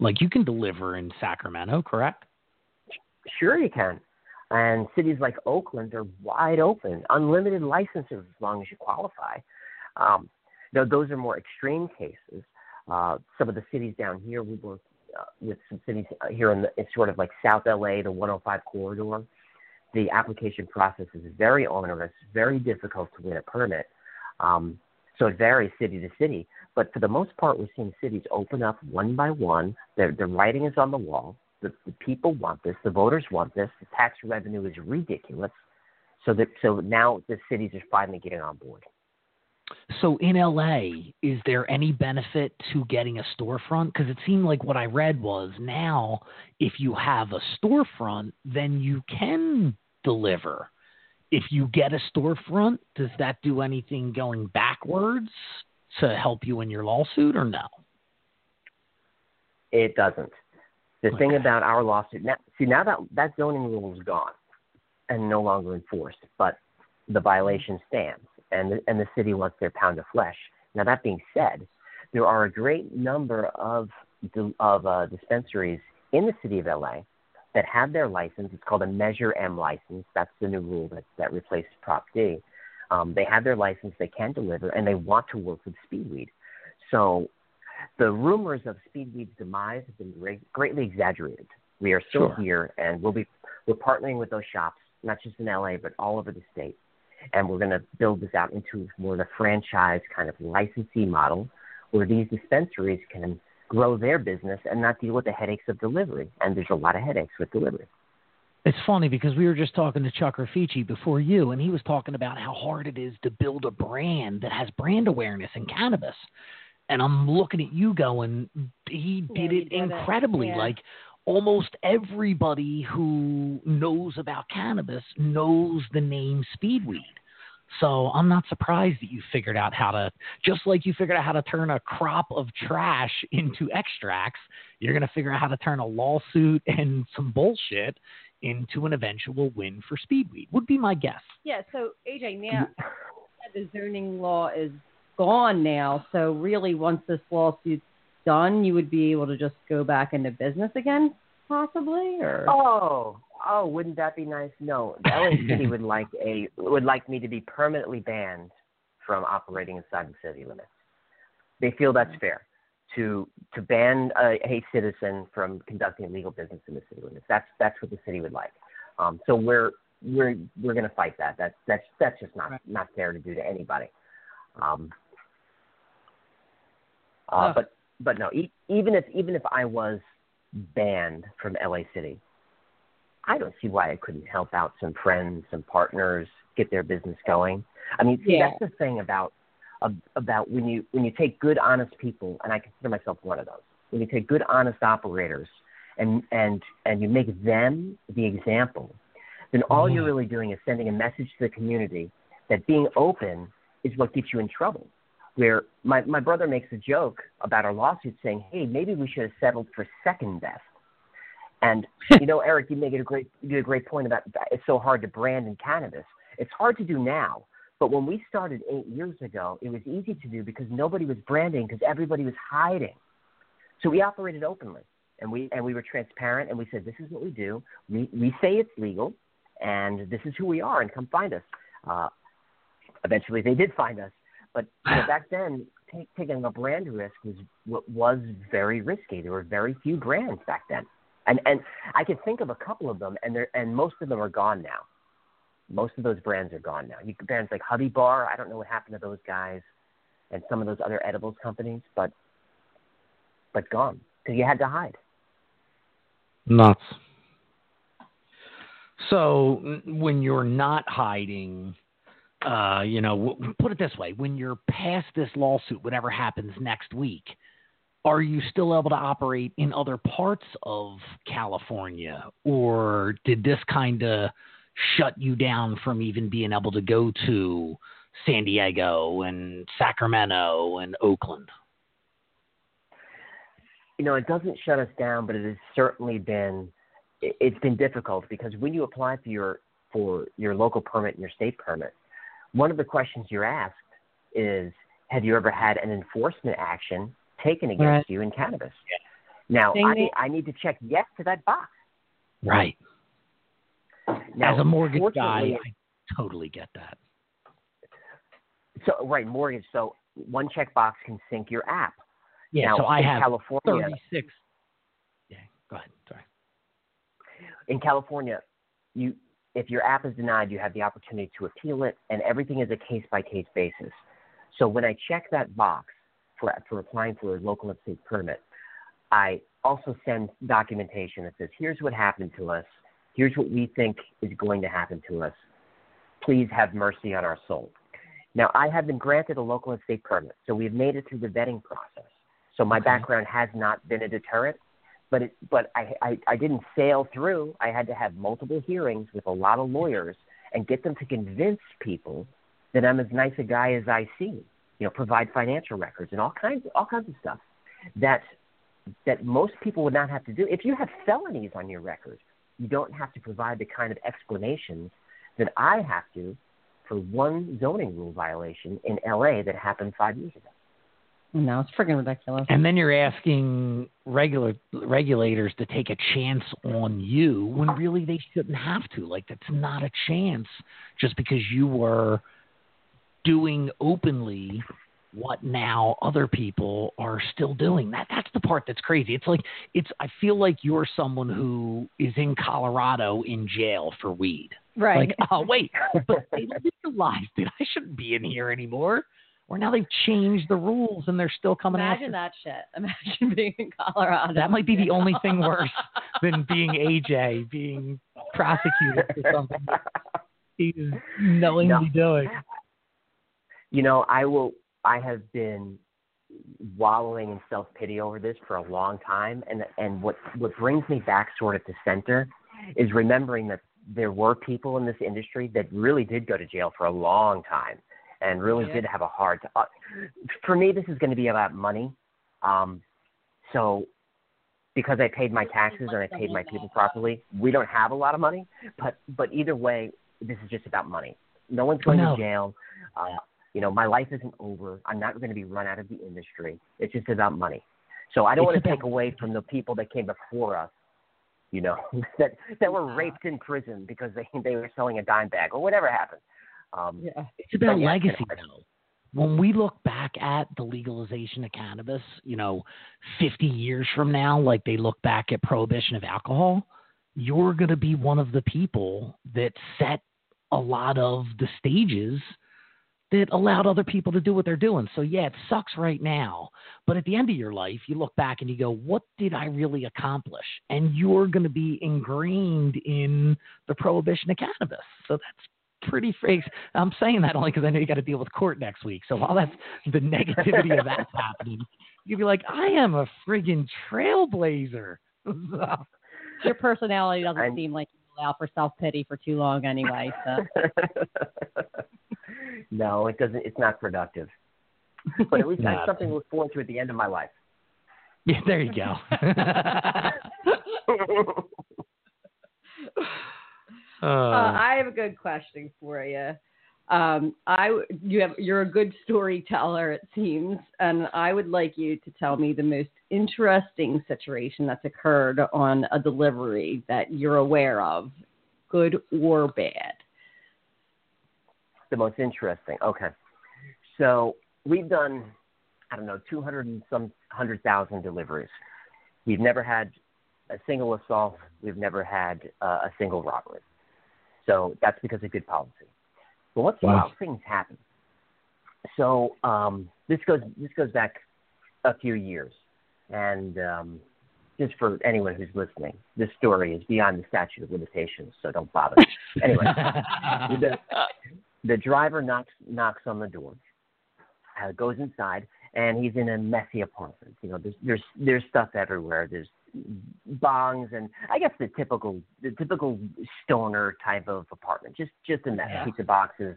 Like you can deliver in Sacramento, correct? Sure, you can. And cities like Oakland are wide open, unlimited licenses as long as you qualify. Um, though those are more extreme cases. Uh, some of the cities down here, we work uh, with some cities uh, here in the sort of like South LA, the 105 corridor. The application process is very onerous, very difficult to win a permit. Um, so it varies city to city. But for the most part, we're seeing cities open up one by one. The, the writing is on the wall. The, the people want this. The voters want this. The tax revenue is ridiculous. So that so now the cities are finally getting on board. So in LA, is there any benefit to getting a storefront? Because it seemed like what I read was now, if you have a storefront, then you can deliver. if you get a storefront, does that do anything going backwards to help you in your lawsuit or no? It doesn't. The Okay. thing about our lawsuit now, see now that that zoning rule is gone and no longer enforced, but the violation stands, and the, and the city wants their pound of flesh. Now that being said, there are a great number of of uh, dispensaries in the city of LA that have their license. It's called a Measure M license. That's the new rule that that replaced Prop D. Um, they have their license. They can deliver, and they want to work with Speedweed. So the rumors of Speedweed's demise have been great, greatly exaggerated. We are still Sure. here, and we'll be we're partnering with those shops, not just in LA, but all over the state. And we're going to build this out into more of a franchise kind of licensee model, where these dispensaries can grow their business and not deal with the headaches of delivery. And there's a lot of headaches with delivery. It's funny because we were just talking to Chuck Rifici before you, and he was talking about how hard it is to build a brand that has brand awareness in cannabis. And I'm looking at you going, he Yeah, did he it did it. incredibly. Yeah. Like almost everybody who knows about cannabis knows the name Speedweed. So I'm not surprised that you figured out how to, just like you figured out how to turn a crop of trash into extracts, you're going to figure out how to turn a lawsuit and some bullshit into an eventual win for Speedweed, would be my guess. Yeah, so AJ, now the zoning law is gone now. So really, once this lawsuit's done, you would be able to just go back into business again, possibly, or Oh, oh, wouldn't that be nice? No, the LA City would like a would like me to be permanently banned from operating inside the city limits. They feel that's fair to to ban a, a citizen from conducting legal business in the city limits. That's that's what the city would like. Um, so we're we're we're going to fight that. That's that's that's just not not fair to do to anybody. Um, uh. But but no, e- even if even if I was banned from LA City, I don't see why I couldn't help out some friends, some partners, get their business going. I mean, see, Yeah. that's the thing about ab- about when you when you take good, honest people, and I consider myself one of those. When you take good, honest operators, and and and you make them the example, then all you're Mhm. really doing is sending a message to the community that being open is what gets you in trouble. Where my my brother makes a joke about our lawsuit, saying, "Hey, maybe we should have settled for second best." And you know, Eric, you make it a great you did a great point about it's so hard to brand in cannabis. It's hard to do now, but when we started eight years ago, it was easy to do because nobody was branding because everybody was hiding. So we operated openly, and we and we were transparent, and we said, "This is what we do. We we say it's legal, and this is who we are, and come find us." Uh, eventually, they did find us, but you know, back then, take, taking a brand risk was was very risky. There were very few brands back then, and and I can think of a couple of them, and they and most of them are gone now. Most of those brands are gone now. You brands like Hubby Bar, I don't know what happened to those guys, and some of those other edibles companies, but but gone because you had to hide. Nuts. So when you're not hiding, uh, you know, put it this way: when you're past this lawsuit, whatever happens next week, are you still able to operate in other parts of California, or did this kind of shut you down from even being able to go to San Diego and Sacramento and Oakland? you know, it doesn't shut us down, but it has certainly been it- it's been difficult because when you apply for your for your local permit and your state permit, one of the questions you're asked is, have you ever had an enforcement action taken against Right. you in cannabis? Now, I need, I need to check yes to that box. Right. Now, As a mortgage guy, I totally get that. so right mortgage. So one checkbox can sink your app. Yeah, now, so I have California. 36. Yeah, go ahead. Sorry. in California, you if your app is denied, you have the opportunity to appeal it, and everything is a case by case basis. So when I check that box for for applying for a local and state permit, I also send documentation that says, "Here's what happened to us. Here's what we think is going to happen to us. Please have mercy on our soul." Now, I have been granted a local and state permit, so we've made it through the vetting process. So my Okay. background has not been a deterrent but it, but I, I I didn't sail through. I had to have multiple hearings with a lot of lawyers, and get them to convince people that I'm as nice a guy as I seem. You know, provide financial records and all kinds all kinds of stuff that that most people would not have to do. If you have felonies on your record, you don't have to provide the kind of explanations that I have to for one zoning rule violation in LA that happened five years ago. No, it's freaking ridiculous. And then you're asking regular regulators to take a chance on you when really they shouldn't have to. Like that's not a chance just because you were doing openly what now other people are still doing. That that's the part that's crazy. It's like it's I feel like you're someone who is in Colorado in jail for weed. Right. Like, oh wait, but they legalized it. I shouldn't be in here anymore. Or now they've changed the rules and they're still coming Imagine after. that shit. Imagine being in Colorado. That might be the only thing worse than being AJ being prosecuted for something that he's knowingly doing. You know, I will. I have been wallowing in self pity over this for a long time, and and what what brings me back sort of to center is remembering that there were people in this industry that really did go to jail for a long time and really Yeah. did have a hard. T- uh, for me, this is going to be about money. Um, so because I paid my taxes and I paid my people properly, we don't have a lot of money. But but either way, this is just about money. No one's going No. to jail. Uh, you know, my life isn't over. I'm not going to be run out of the industry. It's just about money. So I don't want to take away from the people that came before us. You know, that that were raped in prison because they they were selling a dime bag or whatever happened. Um, Yeah. It's about yeah, legacy, I- though. When we look back at the legalization of cannabis, you know, 50 years from now, like they look back at prohibition of alcohol, you're going to be one of the people that set a lot of the stages that allowed other people to do what they're doing. So, yeah, it sucks right now. But at the end of your life, you look back and you go, what did I really accomplish? And you're going to be ingrained in the prohibition of cannabis. So that's pretty freaks. I'm saying that only because I know you got to deal with court next week. So while that's the negativity of that's happening, you'd be like, I am a friggin' trailblazer. So, Your personality doesn't I'm- seem like you allow for self pity for too long anyway. So no, it doesn't. It's not productive. But at least I have something to look forward to at the end of my life. yeah, there you go. uh, Uh, I have a good question for you. Um, I you have you're a good storyteller it seems, and I would like you to tell me the most interesting situation that's occurred on a delivery that you're aware of, good or bad. the most interesting. Okay, so we've done, I don't know, two hundred and some hundred thousand deliveries. We've never had a single assault. We've never had uh, a single robbery. So that's because of good policy. But once in a Wow. while, things happen. So um, this goes this goes back a few years, and um, just for anyone who's listening, this story is beyond the statute of limitations, so don't bother. anyway, the, the driver knocks knocks on the door, uh, goes inside, and he's in a messy apartment. You know, there's there's there's stuff everywhere. There's bongs and I guess the typical the typical stoner type of apartment. Just just a mess. Yeah. Pizza boxes,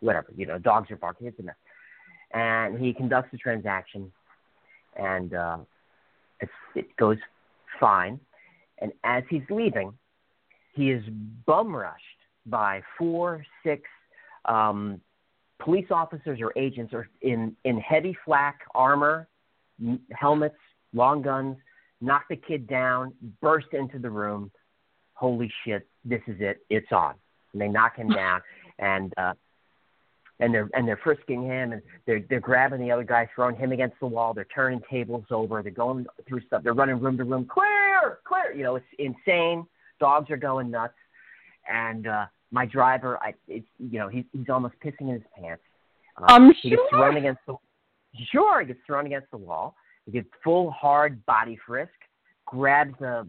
whatever. You know, dogs are barking. It's a mess. And he conducts the transaction, and uh, it's, it goes fine. And as he's leaving, he is bum rushed by four, six um, police officers or agents are in, in heavy flak armor, m- helmets, long guns, knock the kid down, burst into the room. Holy shit, this is it. It's on. And they knock him down and uh and they're and they're frisking him and they're they're grabbing the other guy, throwing him against the wall, they're turning tables over, they're going through stuff, they're running room to room, clear, clear, you know, it's insane. Dogs are going nuts. And uh my driver, I it's you know, he's he's almost pissing in his pants. Uh, I'm he gets thrown against the sure, he gets thrown against the wall. He gets full hard body frisk, grabs a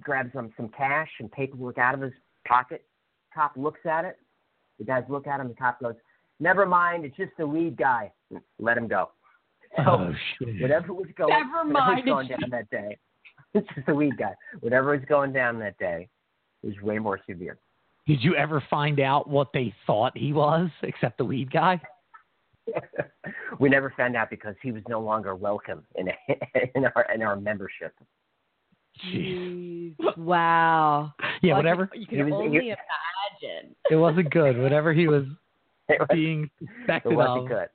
grabs some some cash and paperwork out of his pocket. Cop looks at it. The guys look at him. The cop goes, "Never mind, it's just the lead guy. Let him go." So oh, shit. whatever was going, Never whatever was going down that day, it's just the weed guy. Whatever was going down that day was way more severe. Did you ever find out what they thought he was, except the weed guy? we never found out because he was no longer welcome in in our in our membership. Jeez. Jeez. Wow. Yeah, Well, I whatever. can- You can was- only he- imagine. It wasn't good. Whatever he was It was- being it suspected wasn't of. good.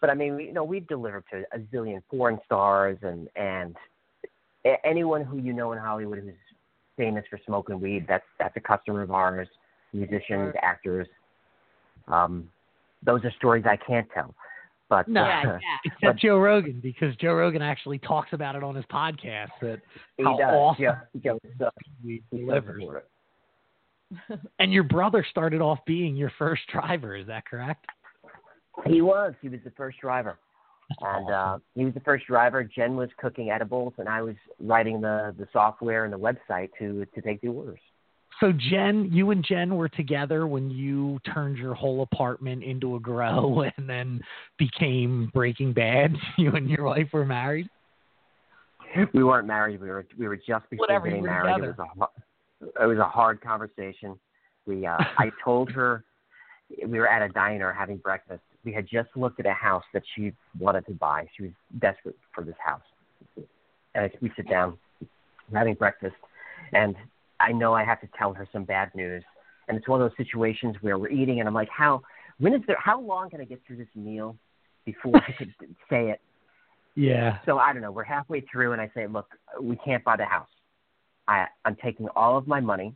But I mean, you know, we've delivered to a zillion foreign stars and and anyone who you know in Hollywood who's famous for smoking weed. That's that's a customer of ours. Musicians, actors. Um, those are stories I can't tell. But No. uh, Yeah, yeah. Except Joe Rogan, because Joe Rogan actually talks about it on his podcast that he how does. awesome Joe, Joe sucks. he He delivers. delivers. And your brother started off being your first driver, is that correct? He was. He was the first driver. And uh, he was the first driver. Jen was cooking edibles, and I was writing the, the software and the website to to take the orders. So Jen, you and Jen were together when you turned your whole apartment into a grow and then became Breaking Bad. You and your wife were married. We weren't married. We were we were just before Whatever, getting married. together. It was a it was a hard conversation. We uh, I told her we were at a diner having breakfast. We had just looked at a house that she wanted to buy. She was desperate for this house. And we sit down, we're having breakfast, and I know I have to tell her some bad news. And it's one of those situations where we're eating, and I'm like, how when is there? How long can I get through this meal before I could say it? Yeah. So I don't know. We're halfway through, and I say, "Look, we can't buy the house. I, I'm taking all of my money,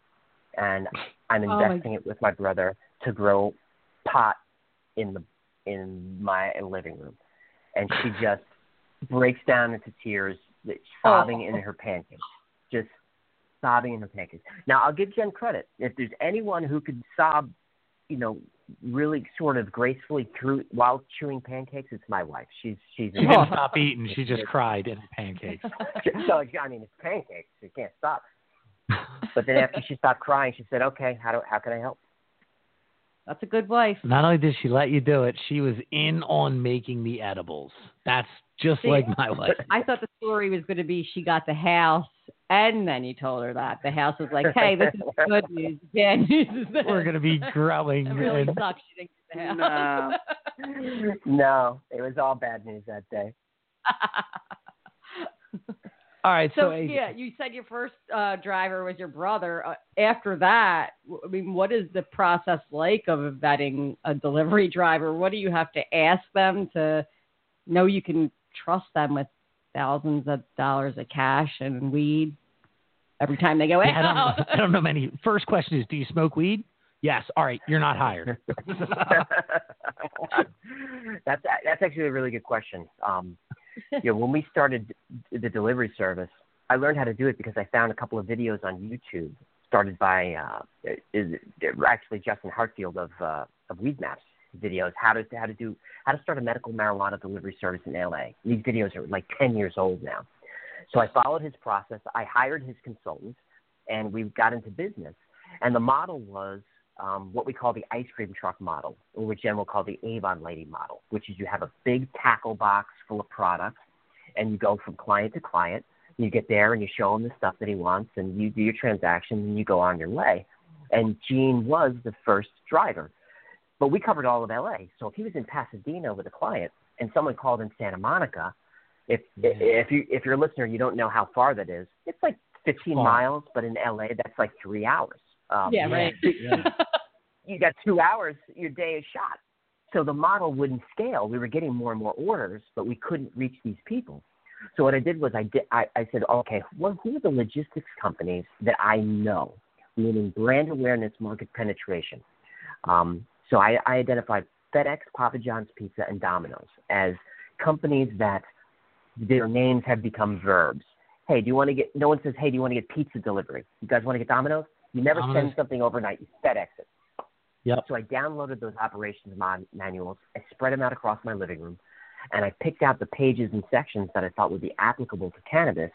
and I'm Oh, investing it with my brother to grow pot in the in my living room." And she just breaks down into tears, oh. sobbing in her pancakes, just sobbing in her pancakes. Now I'll give Jen credit. If there's anyone who could sob, you know, really sort of gracefully through while chewing pancakes, it's my wife. She's she's She didn't stop eating. She just cried in pancakes. so I mean, it's pancakes. You can't stop. But then after she stopped crying, she said, "Okay, how do how can I help?" That's a good wife. Not only did she let you do it, she was in on making the edibles. That's just See, like my wife. I thought the story was going to be she got the house and then you told her that. The house was like, hey, this is good news. Bad news is this. We're going to be growing. It really and- sucks she didn't get the house. no, it was all bad news that day. All right. So, So yeah, you said your first uh, driver was your brother. Uh, after that, I mean, what is the process like of vetting a delivery driver? What do you have to ask them to know you can trust them with thousands of dollars of cash and weed every time they go Yeah, I, don't, I don't know many. First question is Do you smoke weed? Yes. All right. You're not hired. that's that's actually a really good question. Um, you know, when we started the delivery service, I learned how to do it because I found a couple of videos on YouTube started by uh, is, actually Justin Hartfield of uh, of Weed Maps videos how to how to do how to start a medical marijuana delivery service in LA. These videos are like 10 years old now. So I followed his process. I hired his consultant, and we got into business. And the model was um, what we call the ice cream truck model, or what Jen will call the Avon Lady model, which is you have a big tackle box full of products, and you go from client to client. You get there and you show him the stuff that he wants, and you do your transaction, and you go on your way. And Gene was the first driver, but we covered all of LA. So if he was in Pasadena with a client, and someone called in Santa Monica, if if you if you're a listener, you don't know how far that is. It's like 15 Far. miles, but in LA, that's like three hours. Um, yeah, right. you got two hours, your day is shot. So the model wouldn't scale. We were getting more and more orders, but we couldn't reach these people. So what I did was I did I, I said, okay, well, who are the logistics companies that I know, meaning brand awareness, market penetration. Um, so I, I identified FedEx, Papa John's Pizza, and Domino's as companies that their names have become verbs. Hey, do you want to get? No one says, hey, do you want to get pizza delivery? You guys want to get Domino's? You never Domino's. send something overnight. You FedEx it. Yep. So I downloaded those operations manuals. I spread them out across my living room, and I picked out the pages and sections that I thought would be applicable to cannabis.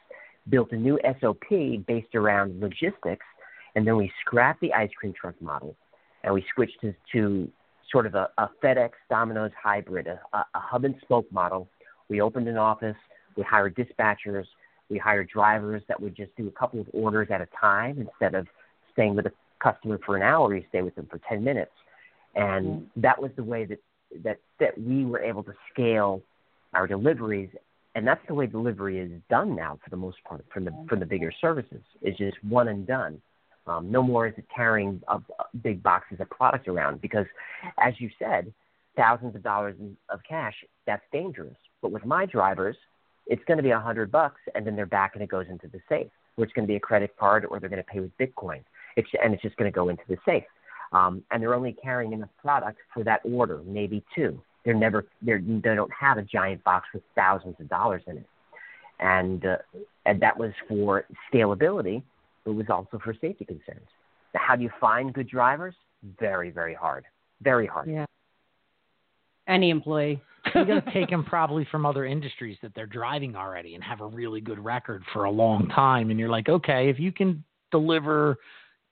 Built a new SOP based around logistics, and then we scrapped the ice cream truck model, and we switched to, to sort of a, a FedEx Domino's hybrid, a, a hub and spoke model. We opened an office. We hired dispatchers. We hired drivers that would just do a couple of orders at a time instead of staying with a customer for an hour, you stay with them for 10 minutes. And mm-hmm. that was the way that, that, that we were able to scale our deliveries. And that's the way delivery is done now for the most part from the, from the bigger services. It's just one and done. Um, no more is it carrying uh, big boxes of product around because, as you said, thousands of dollars of cash, that's dangerous. But with my drivers, it's going to be a hundred bucks, and then they're back and it goes into the safe, or it's going to be a credit card, or they're going to pay with Bitcoin. It's and it's just going to go into the safe. Um, and they're only carrying enough product for that order, maybe two. They're never they're, they don't have a giant box with thousands of dollars in it, and uh, and that was for scalability. But it was also for safety concerns. Now, how do you find good drivers? Very very hard. Very hard. Yeah. Any employee. you got to take them probably from other industries that they're driving already and have a really good record for a long time. And you're like, okay, if you can deliver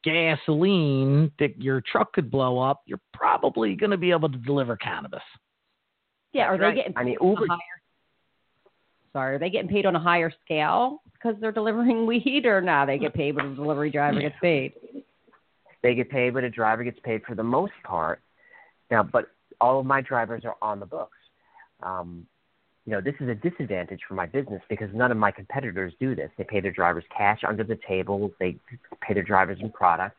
gasoline that your truck could blow up, you're probably going to be able to deliver cannabis. Yeah, are That's they right. getting I mean, paid on Uber- higher Sorry, are they getting paid on a higher scale because they're delivering weed or not? They get paid but the delivery driver gets paid. They get paid, but a driver gets paid for the most part. Now, but all of my drivers are on the books. Um, you know, this is a disadvantage for my business because none of my competitors do this. They pay their drivers cash under the table. They pay their drivers in product.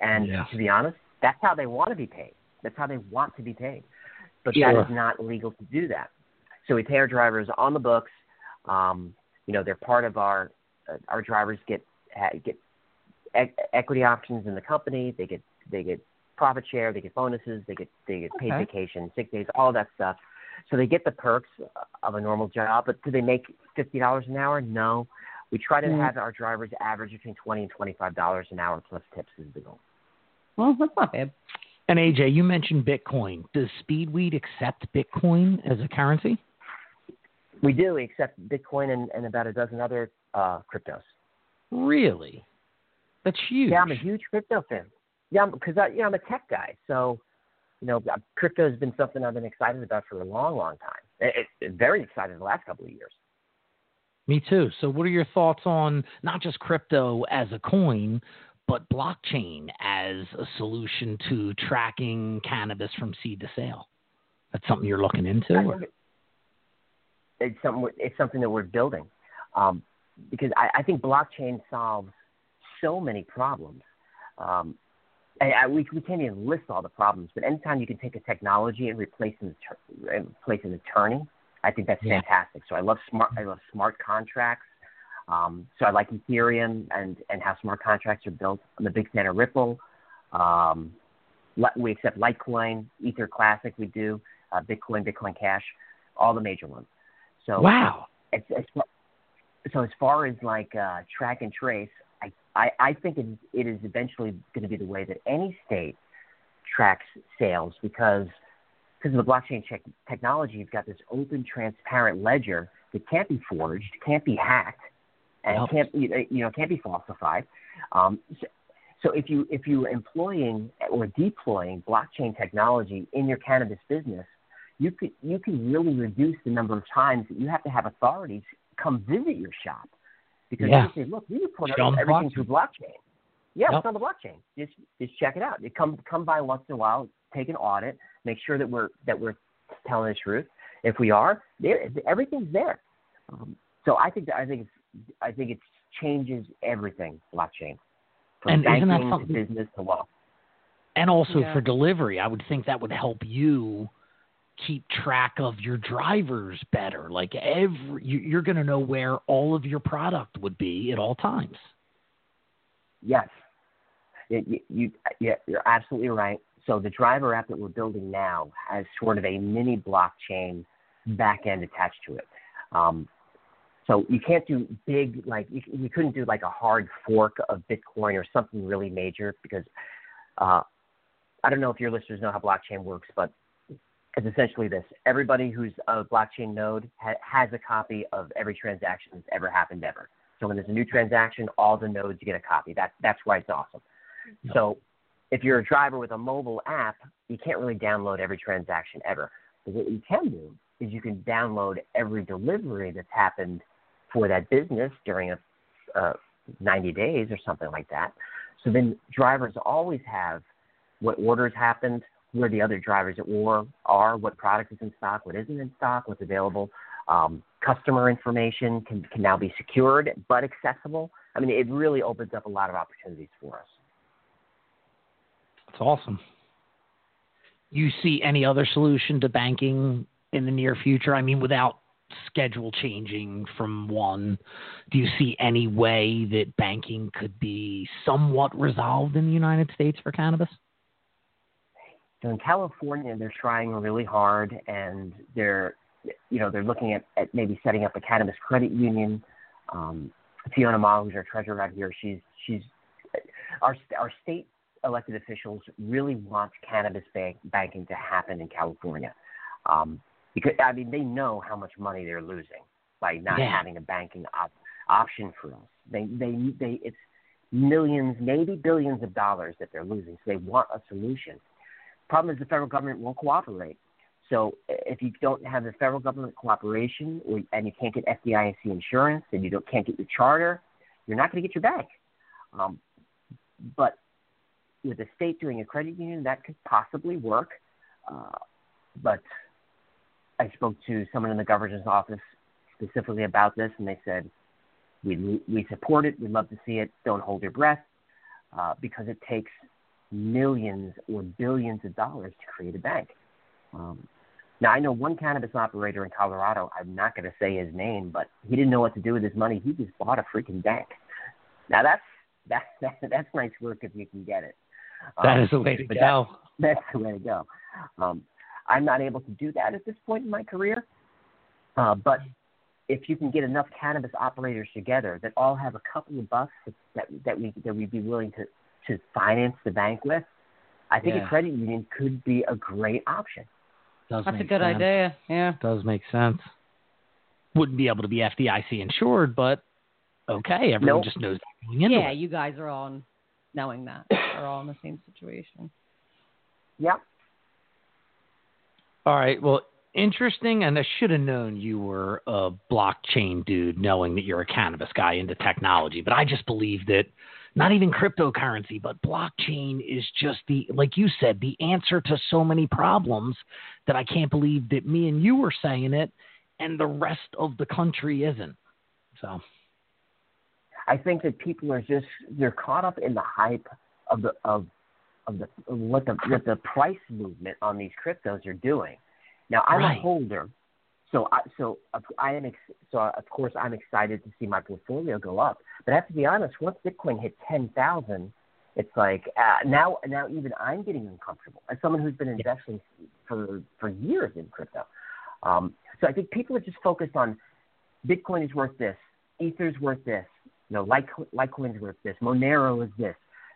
And Yeah. to be honest, that's how they want to be paid. That's how they want to be paid. But Sure. that is not legal to do that. So we pay our drivers on the books. Um, you know, they're part of our uh, our drivers get get e- equity options in the company. They get they get profit share. They get bonuses. They get they get paid Okay. vacation, sick days, all that stuff. So they get the perks of a normal job. But do they make fifty dollars an hour? No. We try to Mm. have our drivers average between twenty and twenty five dollars an hour plus tips is the goal. Well, that's not bad. And AJ, you mentioned Bitcoin. Does Speedweed accept Bitcoin as a currency? We do, except Bitcoin and, and about a dozen other uh, cryptos. Really? That's huge. Yeah, I'm a huge crypto fan. Yeah, because I, you know, I'm a tech guy, so you know, uh, crypto has been something I've been excited about for a long, long time. It, it, very excited the last couple of years. Me too. So, what are your thoughts on not just crypto as a coin, but blockchain as a solution to tracking cannabis from seed to sale? That's something you're looking into? I or- think it- it's something it's something that we're building um, because I, I think blockchain solves so many problems. Um, and I, we, we can't even list all the problems, but anytime you can take a technology and replace an, and replace an attorney, I think that's Yeah. fantastic. So I love smart I love smart contracts. Um, so I like Ethereum and, and how smart contracts are built. I'm a big fan of Ripple. Um, we accept Litecoin, Ether Classic. We do uh, Bitcoin, Bitcoin Cash, all the major ones. So wow. as, as far, so as far as like uh, track and trace, I, I, I think it, it is eventually going to be the way that any state tracks sales because because of the blockchain tech technology, you've got this open, transparent ledger that can't be forged, can't be hacked, and can't you know can't be falsified. Um, so, so if you if you are employing or deploying blockchain technology in your cannabis business, you could you can really reduce the number of times that you have to have authorities come visit your shop because Yeah. they say, look, we report Show 'em everything blockchain. through blockchain. Yeah, Yep. it's on the blockchain. Just just check it out. You come come by once in a while, take an audit, make sure that we're that we're telling the truth. If we are, there everything's there. Um, so I think that, I think it's I think it changes everything blockchain from And isn't that banking to business to law. And also Yeah. for delivery, I would think that would help you keep track of your drivers better. Like every, you- you're going to know where all of your product would be at all times. Yes. You, you, you're absolutely right. So the driver app that we're building now has sort of a mini blockchain back end attached to it. Um, so you can't do big like you, you couldn't do like a hard fork of Bitcoin or something really major because uh, I don't know if your listeners know how blockchain works, but it's essentially this: everybody who's a blockchain node ha- has a copy of every transaction that's ever happened ever. So when there's a new transaction, all the nodes get a copy. That, that's why it's awesome. Yep. So if you're a driver with a mobile app, you can't really download every transaction ever. But what you can do is you can download every delivery that's happened for that business during a uh, 90 days or something like that. So then drivers always have what orders happened, where the other drivers at war are, what product is in stock, what isn't in stock, what's available. Um, customer information can, can now be secured but accessible. I mean, it really opens up a lot of opportunities for us. That's awesome. You see any other solution to banking in the near future? I mean, without schedule changing from one, do you see any way that banking could be somewhat resolved in the United States for cannabis? So in California, they're trying really hard, and they're, you know, they're looking at, at maybe setting up a cannabis credit union. Um, Fiona Ma, who's our treasurer out here, she's she's our our state elected officials really want cannabis bank, banking to happen in California, um, because I mean they know how much money they're losing by not Yeah. having a banking op- option for us. They they they it's millions, maybe billions of dollars that they're losing. So they want a solution. Problem is the federal government won't cooperate. So if you don't have the federal government cooperation and you can't get FDIC insurance and you don't, can't get your charter, you're not going to get your bank. Um, but with the state doing a credit union, that could possibly work. Uh, but I spoke to someone in the governor's office specifically about this, and they said, we, we support it. We'd love to see it. Don't hold your breath uh, because it takes millions or billions of dollars to create a bank. Um, now, I know one cannabis operator in Colorado. I'm not going to say his name, but he didn't know what to do with his money. He just bought a freaking bank. Now, that's that's that, that's nice work if you can get it. That Um, is the way to go. that's the way to go. Um, I'm not able to do that at this point in my career, uh, but if you can get enough cannabis operators together that all have a couple of bucks that that we that we'd be willing to to finance the bank with, I think Yeah. a credit union could be a great option. Does That's a good sense. idea. Yeah. Does make sense. Wouldn't be able to be FDIC insured, but okay, everyone Nope. just knows that going into Yeah, it. you guys are all knowing that. We're all in the same situation. Yep. All right. Well, interesting. And I should have known you were a blockchain dude, knowing that you're a cannabis guy into technology. But I just believe that not even cryptocurrency, but blockchain is just the, like you said, the answer to so many problems that I can't believe that me and you were saying it and the rest of the country isn't. So, I think that people are just they're caught up in the hype of the of of the of what the what the price movement on these cryptos are doing. Now I'm Right. a holder, so I so I am ex, so of course I'm excited to see my portfolio go up. But I have to be honest, once Bitcoin hit ten thousand, it's like uh, now now even I'm getting uncomfortable as someone who's been investing for for years in crypto. Um, so I think people are just focused on Bitcoin is worth this, Ether's worth this, you know, Lite- Litecoin's worth this, Monero is this,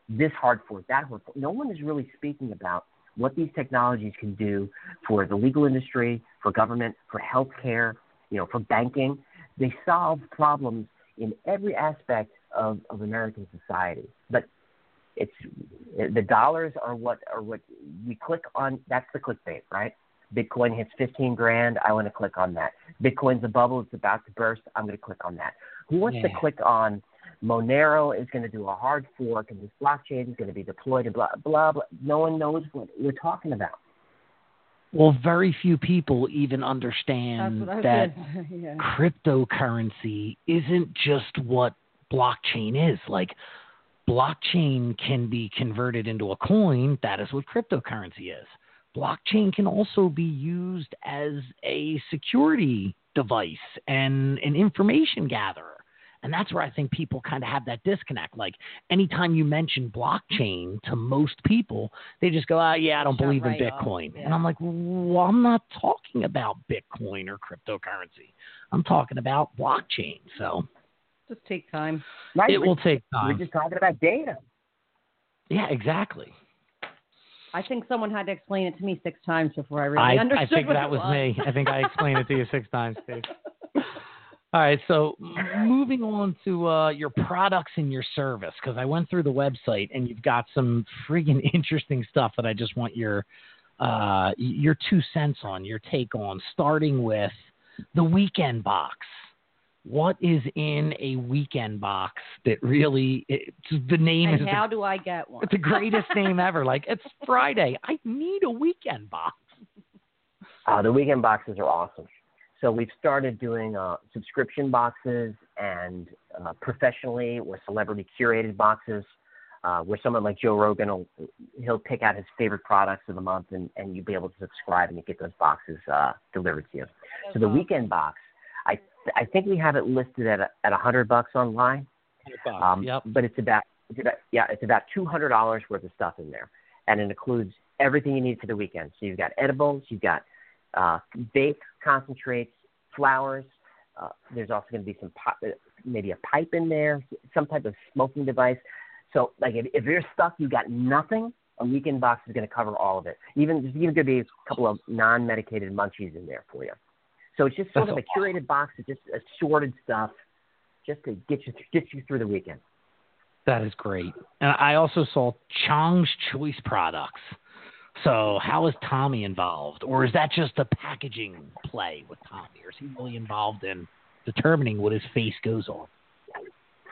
this hard fork, that hard fork. No one is really speaking about what these technologies can do for the legal industry, for government, for healthcare, you know, for banking. They solve problems in every aspect of, of American society. But it's the dollars are what are what we click on. That's the clickbait, right? Bitcoin hits 15 grand. I want to click on that. Bitcoin's a bubble. It's about to burst. I'm going to click on that. Who wants to click on Monero is going to do a hard fork and this blockchain is going to be deployed and blah, blah, blah. No one knows what we're talking about. well, very few people even understand what I was that yeah. cryptocurrency isn't just what blockchain is. Like, blockchain can be converted into a coin. That is what cryptocurrency is. Blockchain can also be used as a security device and an information gatherer. And that's where I think people kind of have that disconnect. Like, anytime you mention blockchain to most people, they just go, ah, yeah, I don't Shut believe in right off, Bitcoin. yeah. And I'm like, well, I'm not talking about Bitcoin or cryptocurrency. I'm talking about blockchain. So Just take time. Right? it We're- will take time. We're just talking about data. Yeah, exactly. I think someone had to explain it to me six times before I really I, understood I think what that it was me. I think I explained it to you six times, Steve. All right, so moving on to uh, your products and your service, because I went through the website and you've got some friggin' interesting stuff that I just want your uh, your two cents on, your take on, starting with the weekend box. what is in a weekend box that really it, the name And is how the, do I get one? it's the greatest name ever. Like it's Friday. I need a weekend box. Uh, the weekend boxes are awesome. So we've started doing uh, subscription boxes and uh, professionally or celebrity curated boxes, uh, where someone like Joe Rogan will he'll pick out his favorite products of the month, and, and you'll be able to subscribe and you get those boxes uh, delivered to you. So the weekend box, I I think we have it listed at a, at a hundred bucks online. Um, yep. But it's about, it's about yeah, it's about two hundred dollars worth of stuff in there, and it includes everything you need for the weekend. So you've got edibles, you've got uh, concentrates, flowers. Uh, there's also going to be some uh, maybe a pipe in there, some type of smoking device. So like if, if you're stuck, you got nothing. A weekend box is going to cover all of it. Even there's even going to be a couple of non-medicated munchies in there for you. So it's just sort of a curated box of just assorted stuff, just to get you get you through the weekend. That is great. And I also saw Chong's Choice products. So how is Tommy involved, or is that just a packaging play with Tommy, or is he really involved in determining what his face goes on?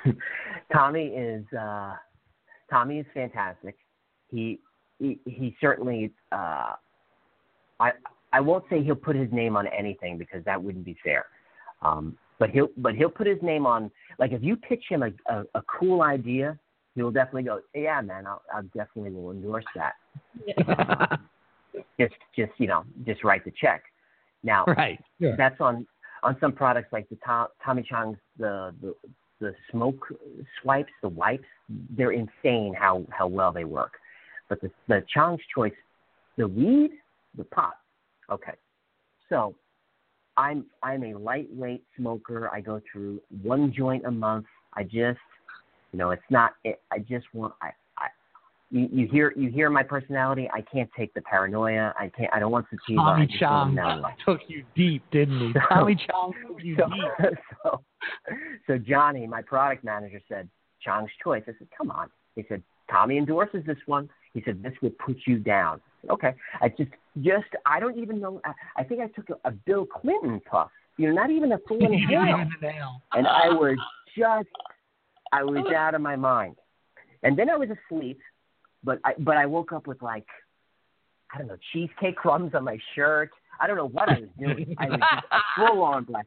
Tommy is uh, Tommy is fantastic. He he, he certainly uh, I I won't say he'll put his name on anything because that wouldn't be fair. Um, but he'll but he'll put his name on like if you pitch him a, a, a cool idea, he'll definitely go, yeah, man, I'll, I'll definitely will endorse that. just just you know just write the check. Now Right. Yeah. that's on on some products like the Tom, Tommy Chong's the, the the smoke swipes, the wipes. They're insane how how well they work. But the the Chong's Choice, the weed, the pot. Okay, so I'm I'm a lightweight smoker. I go through one joint a month. I just you know it's not. It, I just want I. I you, you hear you hear my personality. I can't take the paranoia. I can't. I don't want sativa. I Tommy Chong took you deep, didn't he? Tommy Chong took you so, deep. so, so Johnny, my product manager, said Chong's choice. I said, come on. He said Tommy endorses this one. He said this would put you down. Said, okay. I just, just, I don't even know. I, I think I took a, a Bill Clinton puff. You know, not even a full inhale, and I was just, I was oh. out of my mind. And then I was asleep, but I, but I woke up with like, I don't know, cheesecake crumbs on my shirt. I don't know what I was doing. I was just full on black.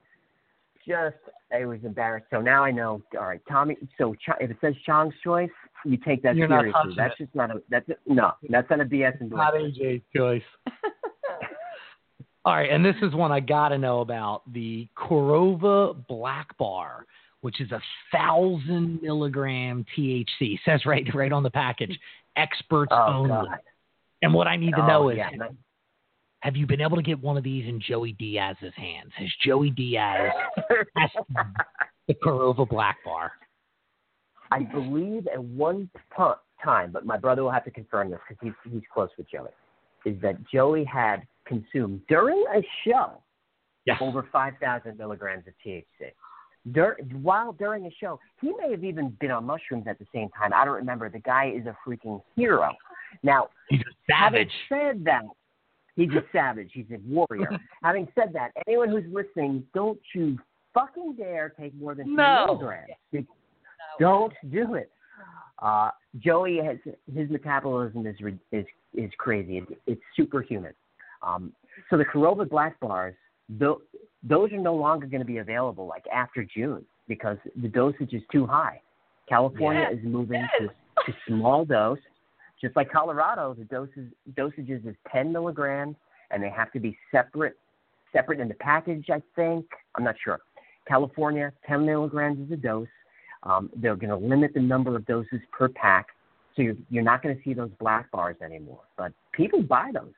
Just, I was embarrassed. So now I know. All right, Tommy. So Ch- if it says Chong's choice, you take that You're seriously. That's just not a. That's a, no. That's not a BS endorsement. Not. AJ's choice. All right, and this is one I got to know about the Corova Black Bar, which is a thousand milligram THC. Says right right on the package, experts Oh only. God. And what I need to Oh, know is, yeah. have you been able to get one of these in Joey Diaz's hands? Has Joey Diaz the Korova Black Bar? I believe at one time, but my brother will have to confirm this because he's he's close with Joey. Is that Joey had consumed during a show Yes. over 5,000 milligrams of THC. Dur- while during a show, he may have even been on mushrooms at the same time. I don't remember. The guy is a freaking hero. Now, He's a having savage. said that, he's a savage. He's a warrior. having said that, anyone who's listening, don't you fucking dare take more than 10 No. milligrams. Don't do it. Uh, Joey has his metabolism is is is crazy. It, it's superhuman. Um, so the Korova Black Bars, tho- those are no longer going to be available like after June because the dosage is too high. California is moving to, to small dose, just like Colorado. The doses dosages is 10 milligrams, and they have to be separate separate in the package. I think I'm not sure. California, 10 milligrams is a dose. Um, they're going to limit the number of doses per pack, so you're, you're not going to see those black bars anymore. But people buy those.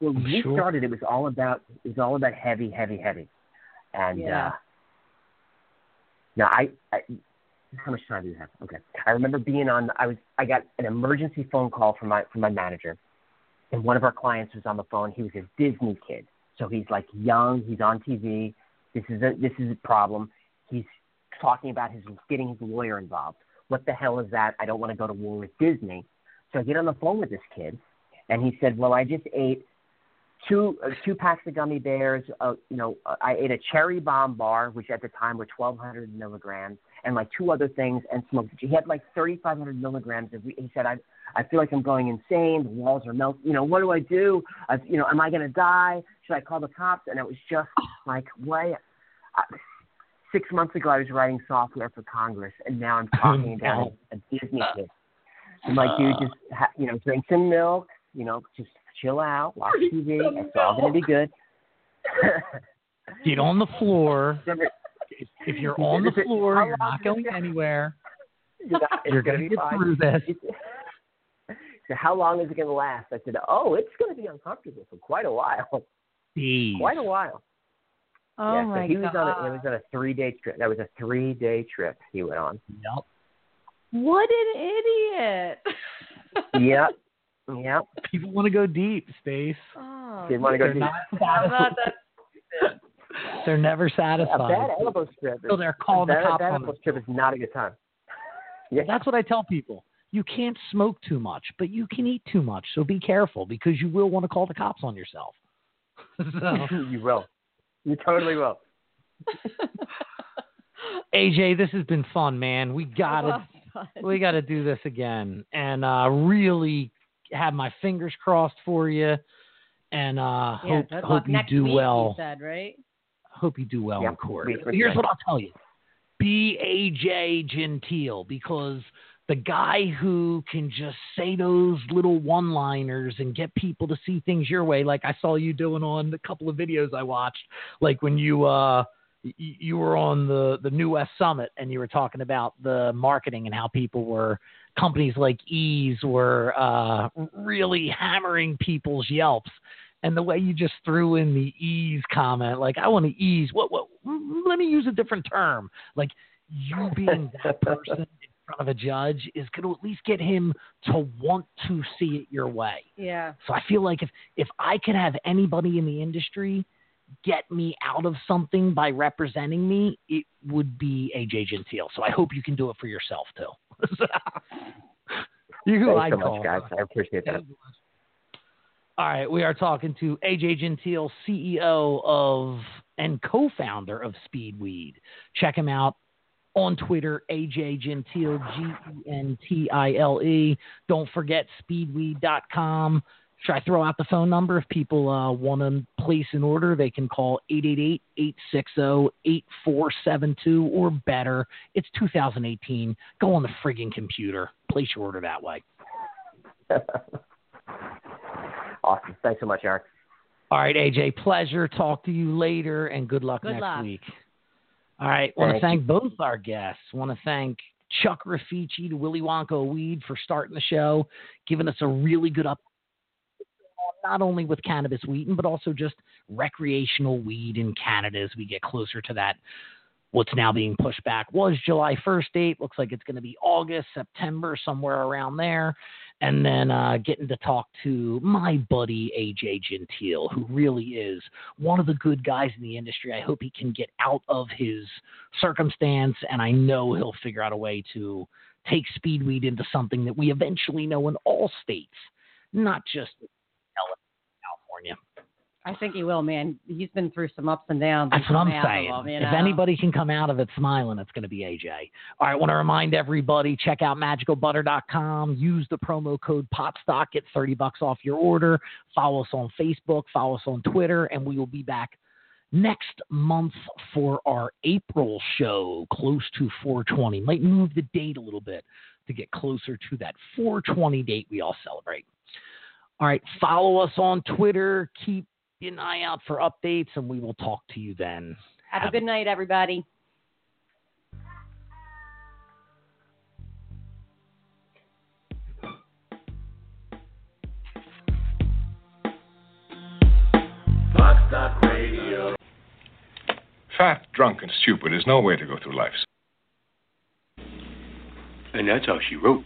Well when I'm we sure. started, it was all about it was all about heavy, heavy, heavy, and Yeah. uh, now I, I how much time do you have? Okay, I remember being on. I was I got an emergency phone call from my from my manager, and one of our clients was on the phone. He was a Disney kid, so he's like young. He's on TV. This is a this is a problem. He's talking about his getting his lawyer involved. What the hell is that? I don't want to go to war with Disney. So I get on the phone with this kid, and he said, "Well, I just ate two uh, two packs of gummy bears. Uh, you know, uh, I ate a cherry bomb bar, which at the time were 1,200 milligrams, and like two other things, and smoked. He had like 3,500 milligrams. Of, he said, "I I feel like I'm going insane. The walls are melting. You know, what do I do? I, you know, am I going to die? Should I call the cops?" And it was just like, what? I, six months ago, I was writing software for Congress, and now I'm talking about a Disney kid. I'm like, dude, just ha- you know, drink some milk. You know, just chill out, watch TV. It's all gonna be good. Get on the floor. If, if you're on the floor, you're not going anywhere. You're, You're gonna gonna be get fine. through this. So how long is it gonna last? I said, oh, it's gonna be uncomfortable for quite a while. Jeez. quite a while. Oh yeah, my so he was god. on a, it was on a three day trip. That was a three day trip he went on. Yep. What an idiot. yep. Yep. People want to go deep, Stace. Oh, Didn't want to go They're deep. not satisfied. They're never satisfied. A satisfied. bad elbow strip. So they're calling the that, cops that on elbow them. strip is not a good time. Yeah. That's what I tell people. You can't smoke too much, but you can eat too much. So be careful because you will want to call the cops on yourself. so, you will. You totally will. AJ, this has been fun, man. We gotta we gotta do this again, and uh, really have my fingers crossed for you. And uh, Yeah, hope hope you do week, well. You said right. hope you do well Yeah, in court. we- we- Here's what I'll tell you: be AJ Gentile because the guy who can just say those little one-liners and get people to see things your way, like I saw you doing on a couple of videos I watched, like when you uh you were on the the New West Summit and you were talking about the marketing and how people were companies like Eaze were uh, really hammering people's Yelps and the way you just threw in the ease comment, like I want to ease. What? What? Let me use a different term. Like you being that person in front of a judge is going to at least get him to want to see it your way. Yeah. So I feel like if if I could have anybody in the industry get me out of something by representing me, it would be AJ Gentile. So I hope you can do it for yourself too. you who Thanks I so call. much, guys. I appreciate that. All right, we are talking to AJ Gentile, CEO of and co-founder of Speedweed. Check him out on Twitter, AJ Gentile, G E N T I L E. Don't forget speedweed.com. Should I throw out the phone number if people uh, want to place an order? They can call 888-860-8472 or better. It's 2018. Go on the frigging computer. Place your order that way. awesome. Thanks so much, Eric. All right, AJ, pleasure. Talk to you later, and good luck Good next luck. week. All right, want to Thank thank both our guests. Want to thank Chuck Rifici to Willy Wonka Weed for starting the show, giving us a really good up not only with cannabis wheaton, but also just recreational weed in Canada as we get closer to that. What's now being pushed back was July 1st date. Looks like it's going to be August, September, somewhere around there. And then uh, getting to talk to my buddy AJ Gentile, who really is one of the good guys in the industry. I hope he can get out of his circumstance, and I know he'll figure out a way to take speedweed into something that we eventually know in all states, not just California. I think he will, man. He's been through some ups and downs. That's what I'm come out of saying. them, you if anybody can come out of it smiling, it's going to be AJ. All right, I want to remind everybody check out magicalbutter.com. Use the promo code POTSTOCK. Get 30 bucks off your order. Follow us on Facebook. Follow us on Twitter. And we will be back next month for our April show, close to 420. Might move the date a little bit to get closer to that 420 date we all celebrate. All right, follow us on Twitter. Keep an eye out for updates, and we will talk to you then. Have a good night, everybody. Pot Stock Radio. Fat, drunk, and stupid is no way to go through life. And that's how she wrote.